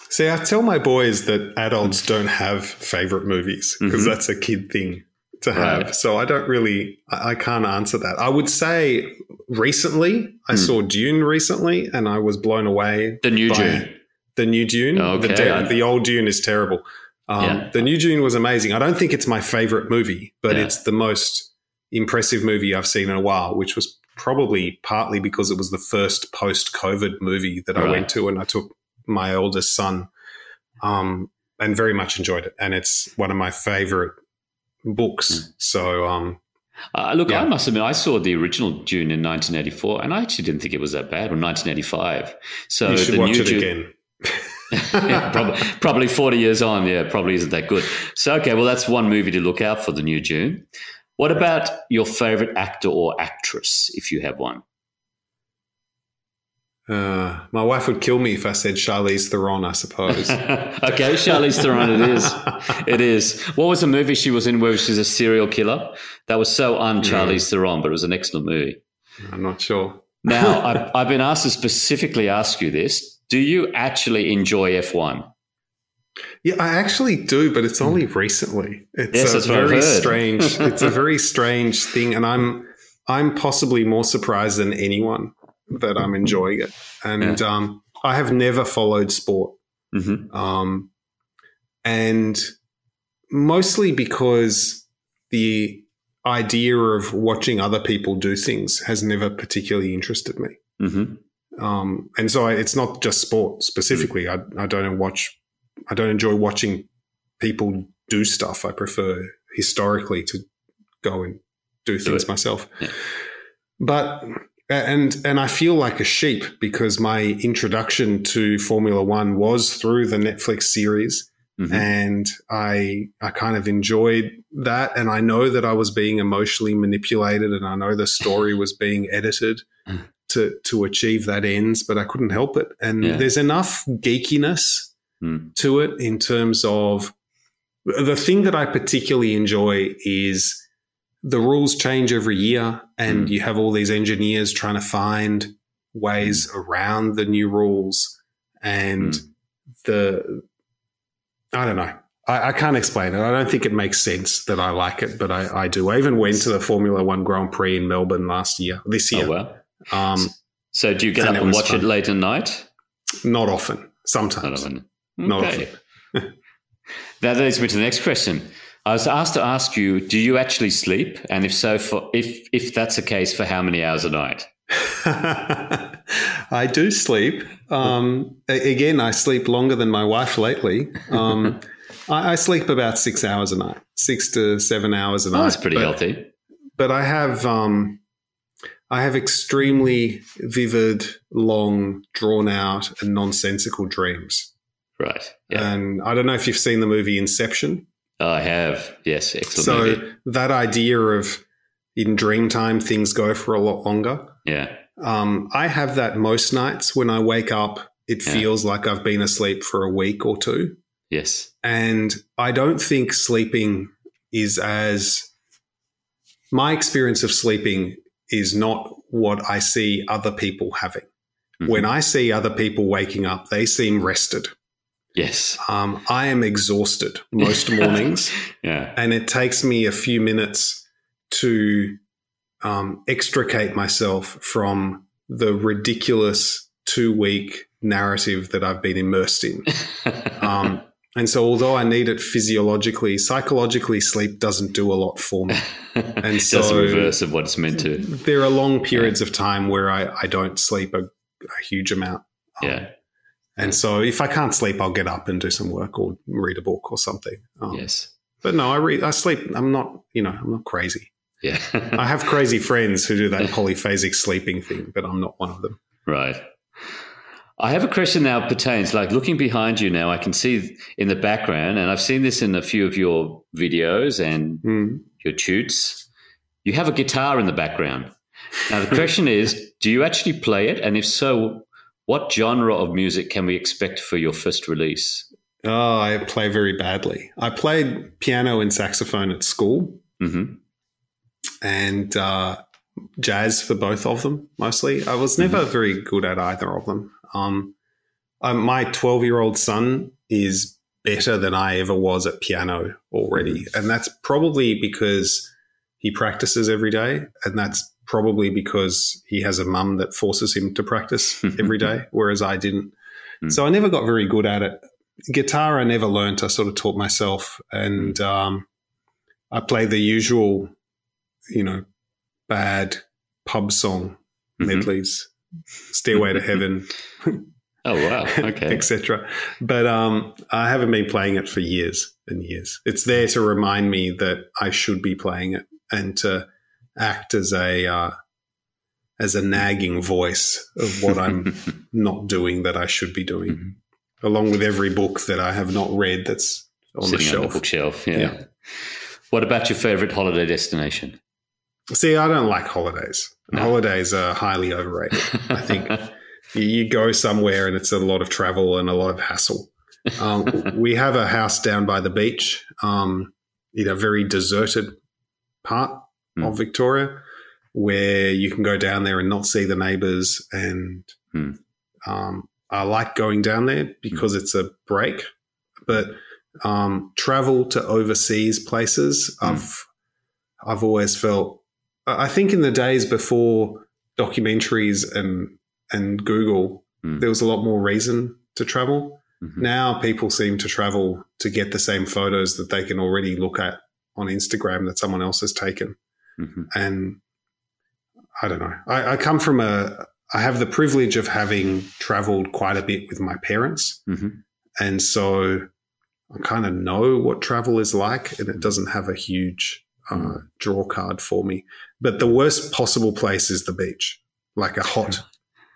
See, I tell my boys that adults don't have favorite movies because mm-hmm. that's a kid thing to have. Right. So I don't really, I, can't answer that. I would say recently, I mm. saw Dune recently and I was blown away. The new Dune the new Dune. Okay. The, de- the old Dune is terrible. Um, yeah. The new Dune was amazing. I don't think it's my favorite movie, but yeah. it's the most impressive movie I've seen in a while, which was probably partly because it was the first post COVID movie that right. I went to and I took my oldest son um, and very much enjoyed it. And it's one of my favorite books. Mm. So, um, uh, look, yeah. I must admit, I saw the original Dune in 1984, and I actually didn't think it was that bad, or 1985. So you should the watch new it Dune, again yeah, probably, probably 40 years on. Yeah, probably isn't that good. So, okay, well, that's one movie to look out for the new Dune. What about your favorite actor or actress, if you have one? Uh, my wife would kill me if I said Charlize Theron, I suppose. okay, Charlize Theron, it is. It is. What was the movie she was in where she's a serial killer? That was so un Charlize Theron, but it was an excellent movie. I'm not sure. now, I've, I've been asked to specifically ask you this do you actually enjoy F1? Yeah, I actually do, but it's only recently. It's yes, a very strange. it's a very strange thing, and I'm I'm possibly more surprised than anyone that I'm enjoying it. And yeah. um, I have never followed sport. Mm-hmm. Um, and mostly because the idea of watching other people do things has never particularly interested me. Mm-hmm. Um, and so I, it's not just sport specifically. Mm-hmm. I, I don't watch, I don't enjoy watching people do stuff. I prefer historically to go and do things myself. Yeah. But and and I feel like a sheep because my introduction to Formula One was through the Netflix series, mm-hmm. and I I kind of enjoyed that, and I know that I was being emotionally manipulated, and I know the story was being edited mm. To to achieve that ends, but I couldn't help it. And yeah. there's enough geekiness mm. to it in terms of the thing that I particularly enjoy is the rules change every year and mm. you have all these engineers trying to find ways mm. around the new rules and mm. the i don't know I, I, can't explain it i don't think it makes sense that i like it but i, I do i even went to the formula one grand prix in melbourne last year this year oh. Um, so do you get up and watch fun. it late at night not often sometimes not often, okay. not often. that leads me to the next question I was asked to ask you, do you actually sleep? And if so, for if if that's the case, for how many hours a night? I do sleep. Um, again, I sleep longer than my wife lately. Um, I, I, sleep about six hours a night, six to seven hours a night. Oh, that's pretty but, healthy. But I have um, I have extremely vivid, long, drawn out, and nonsensical dreams. Right. Yeah. And I don't know if you've seen the movie Inception. I have. Yes, excellent. So movie. that idea of in dream time things go for a lot longer. Yeah. Um, I have that most nights when I wake up. It yeah. feels like I've been asleep for a week or two. Yes. And I don't think sleeping is as my experience of sleeping is not what I see other people having. Mm-hmm. When I see other people waking up, they seem rested. Yes. Um, I am exhausted most mornings. yeah. And it takes me a few minutes to um, extricate myself from the ridiculous two week narrative that I've been immersed in. um, and so, although I need it physiologically, psychologically, sleep doesn't do a lot for me. And so, the reverse of what it's meant to. There are long periods yeah. of time where I, I don't sleep a, a huge amount. Um, yeah. And so if I can't sleep, I'll get up and do some work or read a book or something. Um, yes. But no, I read, I sleep. I'm not, you know, I'm not crazy. Yeah. I have crazy friends who do that polyphasic sleeping thing, but I'm not one of them. Right. I have a question now pertains like looking behind you now, I can see in the background, and I've seen this in a few of your videos and mm. your toots. You have a guitar in the background. Now, the question is do you actually play it? And if so, what genre of music can we expect for your first release? Oh, I play very badly. I played piano and saxophone at school, mm-hmm. and uh, jazz for both of them. Mostly, I was never mm-hmm. very good at either of them. Um, uh, my twelve-year-old son is better than I ever was at piano already, mm-hmm. and that's probably because he practices every day, and that's probably because he has a mum that forces him to practice every day, whereas I didn't. Mm. So I never got very good at it. Guitar, I never learned. I sort of taught myself, and um, I play the usual, you know, bad pub song mm-hmm. "Stairway to Heaven." oh wow! Okay, etc. But um, I haven't been playing it for years and years. It's there to remind me that I should be playing it and to act as a uh, as a nagging voice of what I'm not doing that I should be doing, mm-hmm. along with every book that I have not read that's on Sitting the shelf. On the bookshelf, yeah. yeah. What about your favorite holiday destination? See, I don't like holidays. No. Holidays are highly overrated. I think you go somewhere and it's a lot of travel and a lot of hassle. Um, we have a house down by the beach um, in a very deserted part mm. of Victoria, where you can go down there and not see the neighbours. And mm. um, I like going down there because mm. it's a break. But um, travel to overseas places, hmm. I've I've always felt. I think in the days before documentaries and and Google, mm. there was a lot more reason to travel. Mm-hmm. Now people seem to travel to get the same photos that they can already look at on Instagram that someone else has taken. Mm-hmm. And I don't know. I, I, come from a, I have the privilege of having traveled quite a bit with my parents. Mm-hmm. And so I kind of know what travel is like, and it doesn't have a huge uh, draw card for me. But the worst possible place is the beach, like a hot,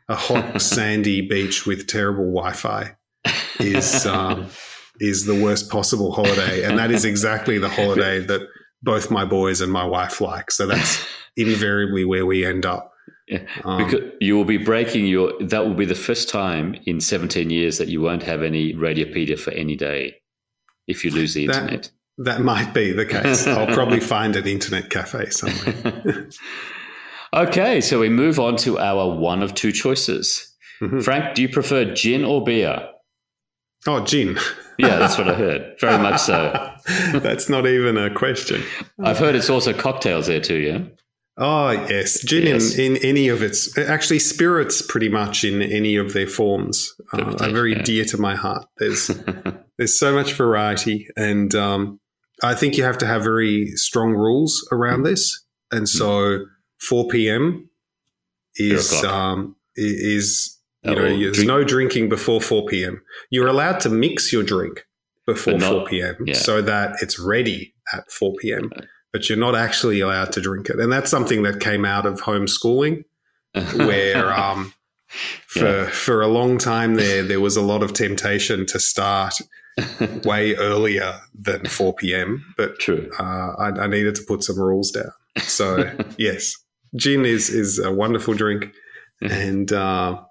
a hot sandy beach with terrible Wi-Fi is um, is the worst possible holiday, and that is exactly the holiday that both my boys and my wife like. So that's invariably where we end up. Yeah, um, because you will be breaking your. That will be the first time in 17 years that you won't have any Radiopaedia for any day if you lose the that, internet. That might be the case. I'll probably find an internet cafe somewhere. okay, so we move on to our one of two choices. Mm-hmm. Frank, do you prefer gin or beer? Oh, gin. yeah, that's what I heard. Very much so. that's not even a question. I've heard it's also cocktails there too, yeah? Oh, yes. Gin yes. In, in any of its, actually, spirits pretty much in any of their forms uh, are very yeah. dear to my heart. There's, there's so much variety. And um, I think you have to have very strong rules around this. And so 4 p.m. is, um, is you know, there's drink. no drinking before 4 p.m. You're allowed to mix your drink before not, 4 p.m. Yeah. so that it's ready at 4 p.m. Okay but you're not actually allowed to drink it. And that's something that came out of homeschooling, where um, for yeah. for a long time there there was a lot of temptation to start way earlier than 4 p.m. But True. Uh, I, I, needed to put some rules down. So yes, gin is is a wonderful drink, and. Uh,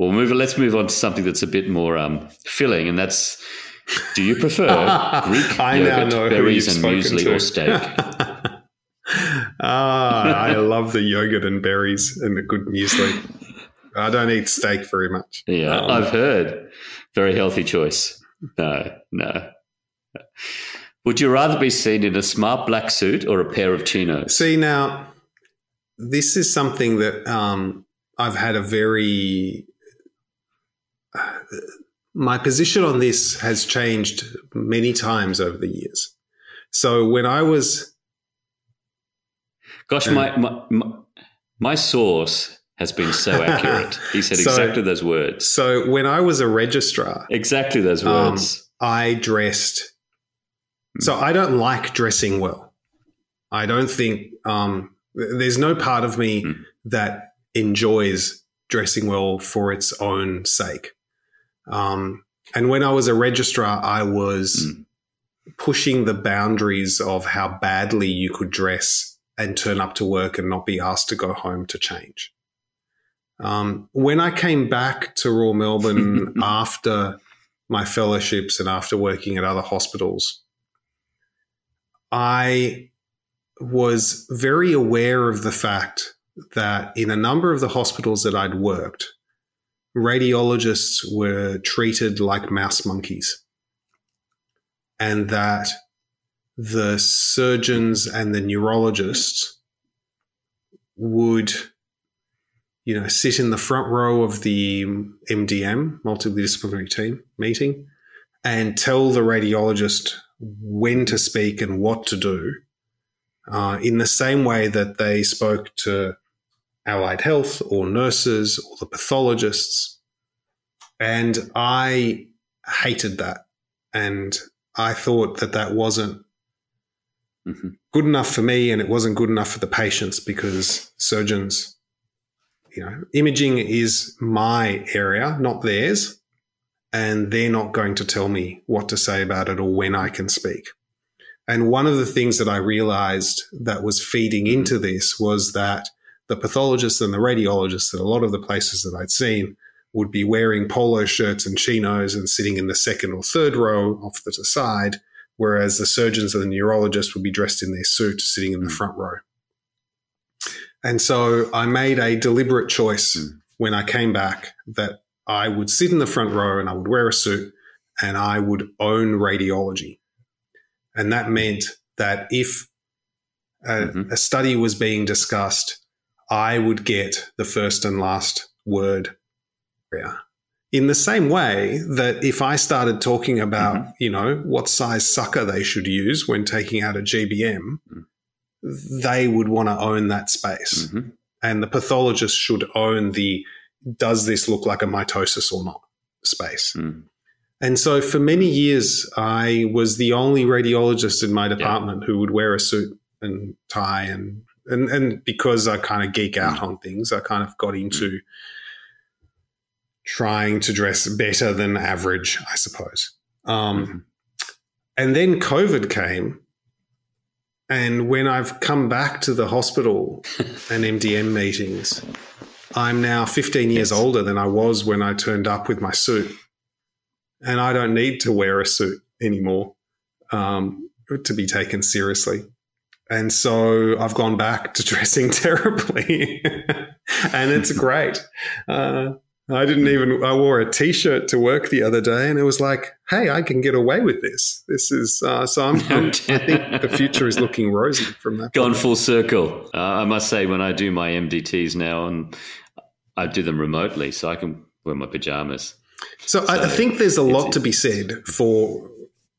Well, move. Let's move on to something that's a bit more um, filling, and that's: Do you prefer Greek yogurt, berries, and muesli, to. or steak? ah, I love the yogurt and berries and the good muesli. I don't eat steak very much. Yeah, um, I've heard. Very healthy choice. No, no. Would you rather be seen in a smart black suit or a pair of chinos? See, now, this is something that um, I've had a very my position on this has changed many times over the years. So when I was, gosh, uh, my, my, my source has been so accurate. He said so, exactly those words. So when I was a registrar, exactly those um, words, um, I dressed. So I don't like dressing well. I don't think um, there's no part of me mm. that enjoys dressing well for its own sake. Um, and when I was a registrar, I was mm. pushing the boundaries of how badly you could dress and turn up to work and not be asked to go home to change. Um, when I came back to Royal Melbourne after my fellowships and after working at other hospitals, I was very aware of the fact that in a number of the hospitals that I'd worked, radiologists were treated like mouse monkeys and that the surgeons and the neurologists would you know sit in the front row of the MDM multidisciplinary team meeting and tell the radiologist when to speak and what to do uh, in the same way that they spoke to allied health or nurses or the pathologists. And I hated that. And I thought that that wasn't mm-hmm. good enough for me and it wasn't good enough for the patients because surgeons, you know, imaging is my area, not theirs. And they're not going to tell me what to say about it or when I can speak. And one of the things that I realized that was feeding into this was that the pathologists and the radiologists at a lot of the places that I'd seen would be wearing polo shirts and chinos and sitting in the second or third row off to the side, whereas the surgeons and the neurologists would be dressed in their suit sitting in the mm. front row. And so I made a deliberate choice mm. when I came back that I would sit in the front row and I would wear a suit and I would own radiology. And that meant that if mm-hmm. a study was being discussed, I would get the first and last word. Yeah. In the same way that if I started talking about, mm-hmm. you know, what size sucker they should use when taking out a GBM, mm-hmm. They would want to own that space. Mm-hmm. And the pathologist should own the does this look like a mitosis or not space. Mm. And so for many years, I was the only radiologist in my department yeah. who would wear a suit and tie and and and because I kind of geek out mm. on things, I kind of got into mm. trying to dress better than average, I suppose. Um, mm-hmm. And then COVID came, and when I've come back to the hospital and MDM meetings, I'm now 15 years yes. older than I was when I turned up with my suit, and I don't need to wear a suit anymore um, to be taken seriously. And so I've gone back to dressing terribly, and it's great. Uh, I didn't even. I wore a t-shirt to work the other day, and it was like, "Hey, I can get away with this. This is uh, so." I'm, I'm, i think the future is looking rosy from that. Gone full circle. Uh, I must say, when I do my MDTs now, and I do them remotely, so I can wear my pajamas. So, so I think there's a lot to be said for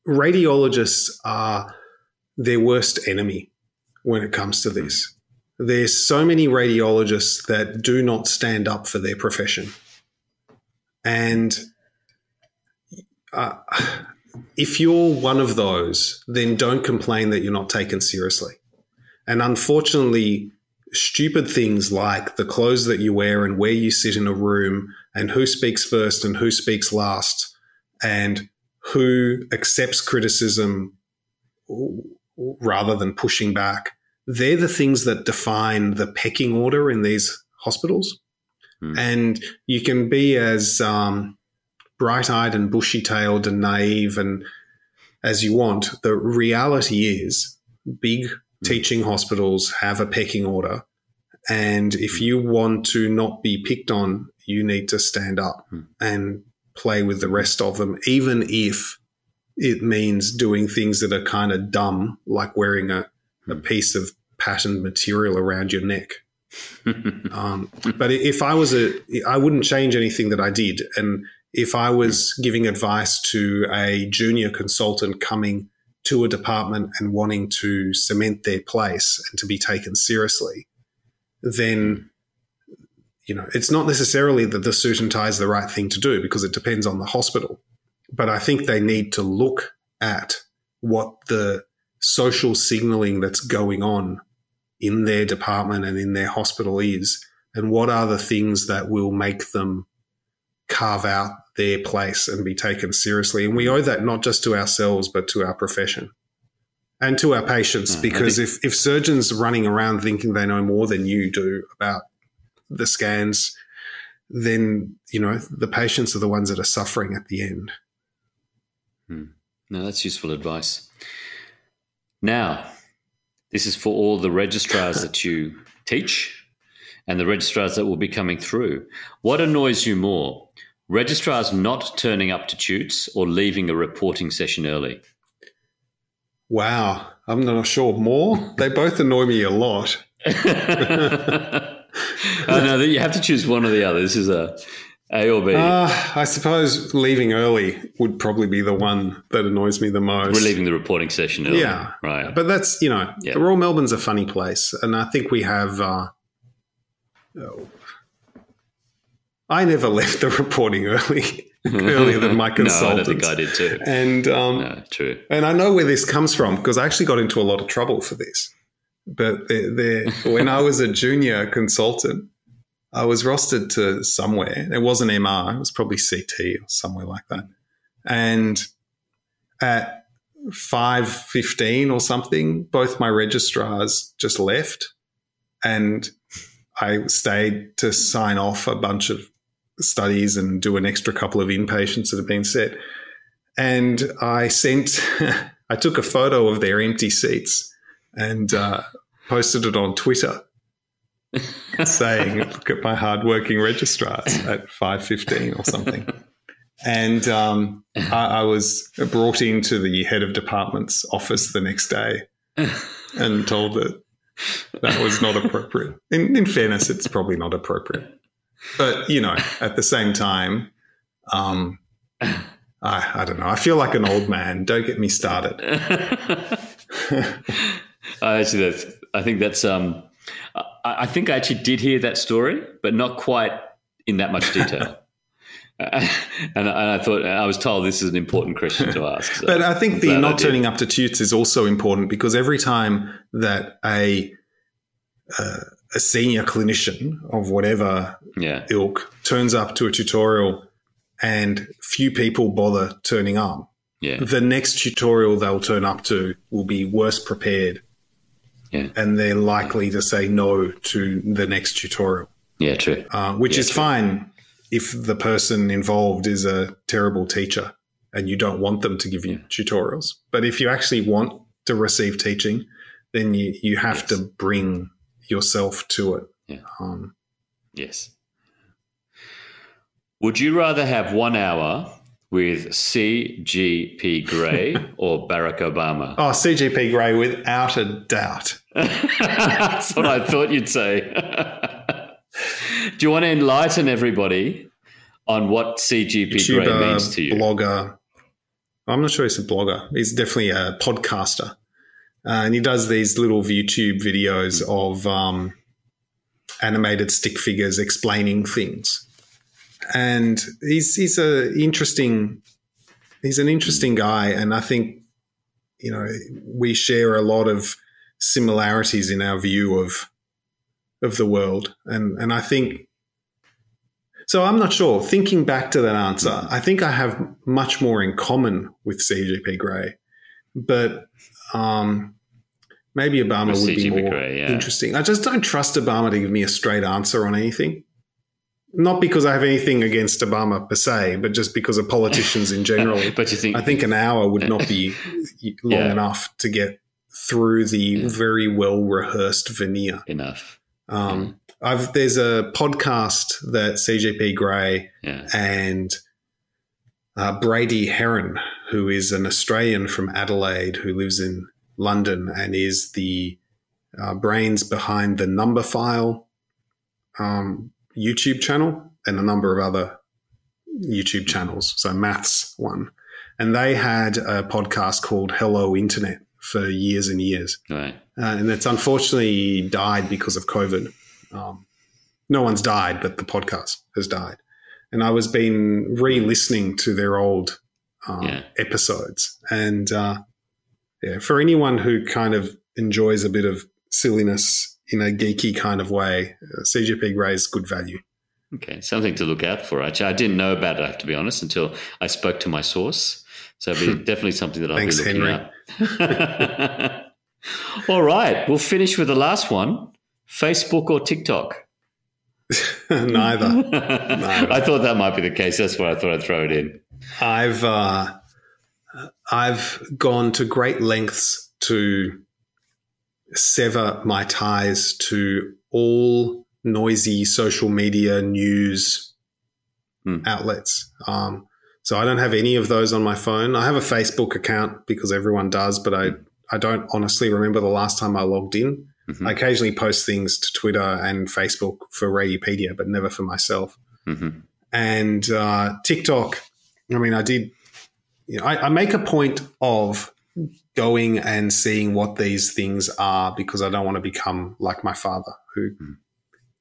radiologists are their worst enemy when it comes to this. There's so many radiologists that do not stand up for their profession. And uh, if you're one of those, then don't complain that you're not taken seriously. And unfortunately, stupid things like the clothes that you wear and where you sit in a room and who speaks first and who speaks last and who accepts criticism rather than pushing back. They're the things that define the pecking order in these hospitals. Hmm. And you can be as um, bright eyed and bushy tailed and naive and as you want. The reality is, big hmm. teaching hospitals have a pecking order. And if hmm. you want to not be picked on, you need to stand up hmm. and play with the rest of them, even if it means doing things that are kind of dumb, like wearing a, a piece of patterned material around your neck. Um, but if I was a, I wouldn't change anything that I did. And if I was giving advice to a junior consultant coming to a department and wanting to cement their place and to be taken seriously, then you know it's not necessarily that the suit and tie is the right thing to do because it depends on the hospital. But I think they need to look at what the social signaling that's going on in their department and in their hospital is, and what are the things that will make them carve out their place and be taken seriously. And we owe that not just to ourselves, but to our profession and to our patients, mm, because think- if, if surgeons running around thinking they know more than you do about the scans, then, you know, the patients are the ones that are suffering at the end. Hmm. No, that's useful advice. Now, this is for all the registrars that you teach and the registrars that will be coming through. What annoys you more? Registrars not turning up to tutes or leaving a reporting session early? Wow, I'm not sure more. They both annoy me a lot. I know that you have to choose one or the other. This is a a or B? Uh, I suppose leaving early would probably be the one that annoys me the most. We're leaving the reporting session early. Yeah. Right. But that's, you know, yep. Royal Melbourne's a funny place. And I think we have. Uh, oh, I never left the reporting early. earlier than my consultants. no, I don't think I did too. And um, no, true. And I know where this comes from because I actually got into a lot of trouble for this. But they're, they're, when I was a junior consultant, I was rostered to somewhere. It wasn't MR, it was probably CT or somewhere like that. And at 5.15 or something, both my registrars just left and I stayed to sign off a bunch of studies and do an extra couple of inpatients that had been set. And I sent, I took a photo of their empty seats and uh, posted it on Twitter saying, "Look at my hardworking registrars at five fifteen or something." And um, I, I, was brought into the head of department's office the next day and told that that was not appropriate. In, in fairness, it's probably not appropriate. But, you know, at the same time, um, I, I don't know. I feel like an old man. Don't get me started. actually, that's, I think that's. Um, I, think I actually did hear that story, but not quite in that much detail. and, and, I thought I was told this is an important question to ask. So but I think the not turning up to tutes is also important because every time that a uh, a senior clinician of whatever yeah. ilk turns up to a tutorial and few people bother turning up, yeah. the next tutorial they'll turn up to will be worse prepared. Yeah. And they're likely to say no to the next tutorial. Yeah, true. Uh, which yeah, is true. fine if the person involved is a terrible teacher and you don't want them to give you yeah. tutorials. But if you actually want to receive teaching, then you, you have yes. to bring yourself to it. Yeah. Um, yes. Would you rather have one hour with CGP Grey or Barack Obama? Oh, CGP Grey, without a doubt. That's what I thought you'd say. Do you want to enlighten everybody on what CGP YouTuber, Grey means to you? Blogger. I'm not sure he's a blogger. He's definitely a podcaster. Uh, and he does these little YouTube videos of um, animated stick figures explaining things. And he's he's a interesting he's an interesting guy, and I think you know we share a lot of similarities in our view of of the world, and and I think so. I'm not sure. Thinking back to that answer, I think I have much more in common with CGP Grey, but um, maybe Obama with would CGP be more Grey, yeah. interesting. I just don't trust Obama to give me a straight answer on anything. Not because I have anything against Obama per se, but just because of politicians in general. but you think I think an hour would not be long yeah. enough to get through the yeah. very well rehearsed veneer. Enough. Um, I've there's a podcast that CGP Grey and uh, Brady Haran, who is an Australian from Adelaide who lives in London and is the uh, brains behind the Numberphile um, YouTube channel and a number of other YouTube channels. So maths one, and they had a podcast called Hello Internet for years and years. Right. Uh, and it's unfortunately died because of COVID. Um, no one's died, but the podcast has died. And I was been re-listening to their old um, yeah. episodes, and uh, yeah, for anyone who kind of enjoys a bit of silliness in a geeky kind of way, uh, CGP Grey is good value. Okay, something to look out for. Actually, I didn't know about it. I have to be honest until I spoke to my source. So it'll be definitely something that I'll Thanks, be looking at. All right, we'll finish with the last one: Facebook or TikTok. Neither. Neither. I thought that might be the case. That's why I thought I'd throw it in. I've uh, I've gone to great lengths to sever my ties to all noisy social media news hmm. outlets. Um, so I don't have any of those on my phone. I have a Facebook account because everyone does, but I, I don't honestly remember the last time I logged in. Mm-hmm. I occasionally post things to Twitter and Facebook for Radiopaedia, but never for myself. Mm-hmm. And uh, TikTok, I mean, I did you know, I, I make a point of going and seeing what these things are because I don't want to become like my father who mm.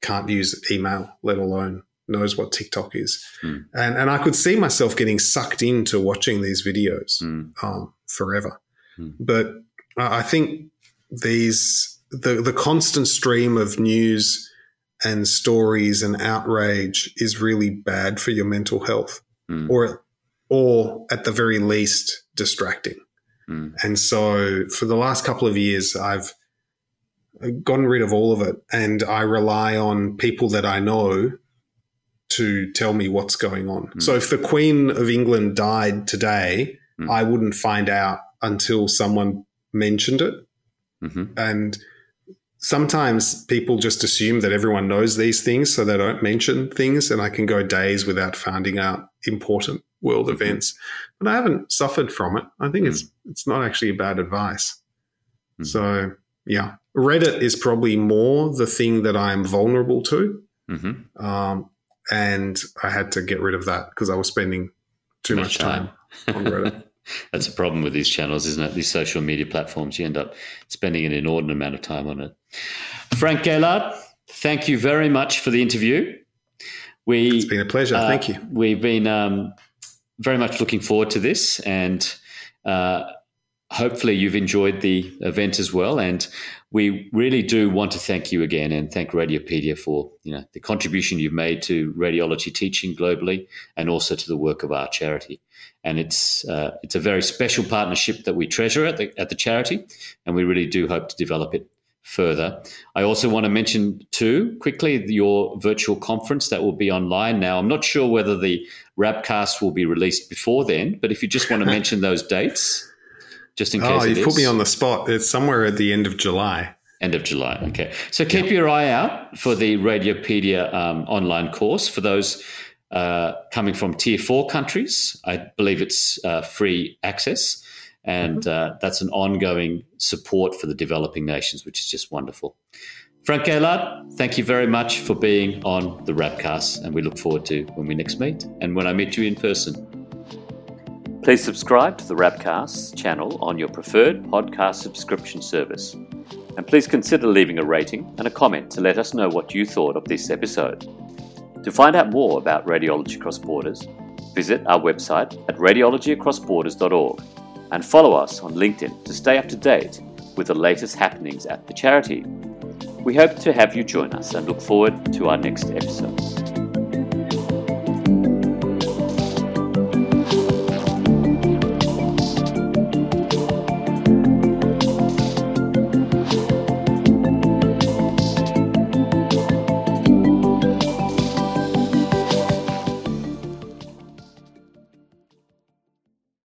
can't use email, let alone knows what TikTok is. Mm. And and I could see myself getting sucked into watching these videos mm. um, forever. Mm. But I think these the the constant stream of news and stories and outrage is really bad for your mental health, mm. or or at the very least distracting. Mm. And so for the last couple of years, I've gotten rid of all of it and I rely on people that I know to tell me what's going on. Mm. So if the Queen of England died today, mm. I wouldn't find out until someone mentioned it. Mm-hmm. And sometimes people just assume that everyone knows these things, so they don't mention things. And I can go days without finding out important world Mm-hmm. events. But I haven't suffered from it. I think Mm. it's it's not actually bad advice. Mm. So Yeah. Reddit is probably more the thing that I'm vulnerable to. Mm-hmm. Um, and I had to get rid of that because I was spending too much, much time. time on Reddit. That's a problem with these channels, isn't it? These social media platforms, you end up spending an inordinate amount of time on it. Frank Gaillard, thank you very much for the interview. We, it's been a pleasure. Uh, thank you. We've been um, very much looking forward to this, and uh, hopefully you've enjoyed the event as well. And we really do want to thank you again and thank Radiopaedia for you know the contribution you've made to radiology teaching globally and also to the work of our charity. And it's uh, it's a very special partnership that we treasure at the at the charity, and we really do hope to develop it further. I also want to mention too quickly your virtual conference that will be online now. I'm not sure whether the Rabcast will be released before then, but if you just want to mention those dates just in case. Oh, you put me on the spot. It's somewhere at the end of July. End of July. Okay. So keep your eye out for the Radiopaedia um, online course for those uh, coming from tier four countries. I believe it's uh, free access. And mm-hmm. uh, that's an ongoing support for the developing nations, which is just wonderful. Frank Gaillard, thank you very much for being on the Rabcast, and we look forward to when we next meet and when I meet you in person. Please subscribe to the Rabcast channel on your preferred podcast subscription service. And please consider leaving a rating and a comment to let us know what you thought of this episode. To find out more about Radiology Across Borders, visit our website at radiologyacrossborders.org and follow us on LinkedIn to stay up to date with the latest happenings at the charity. We hope to have you join us and look forward to our next episode.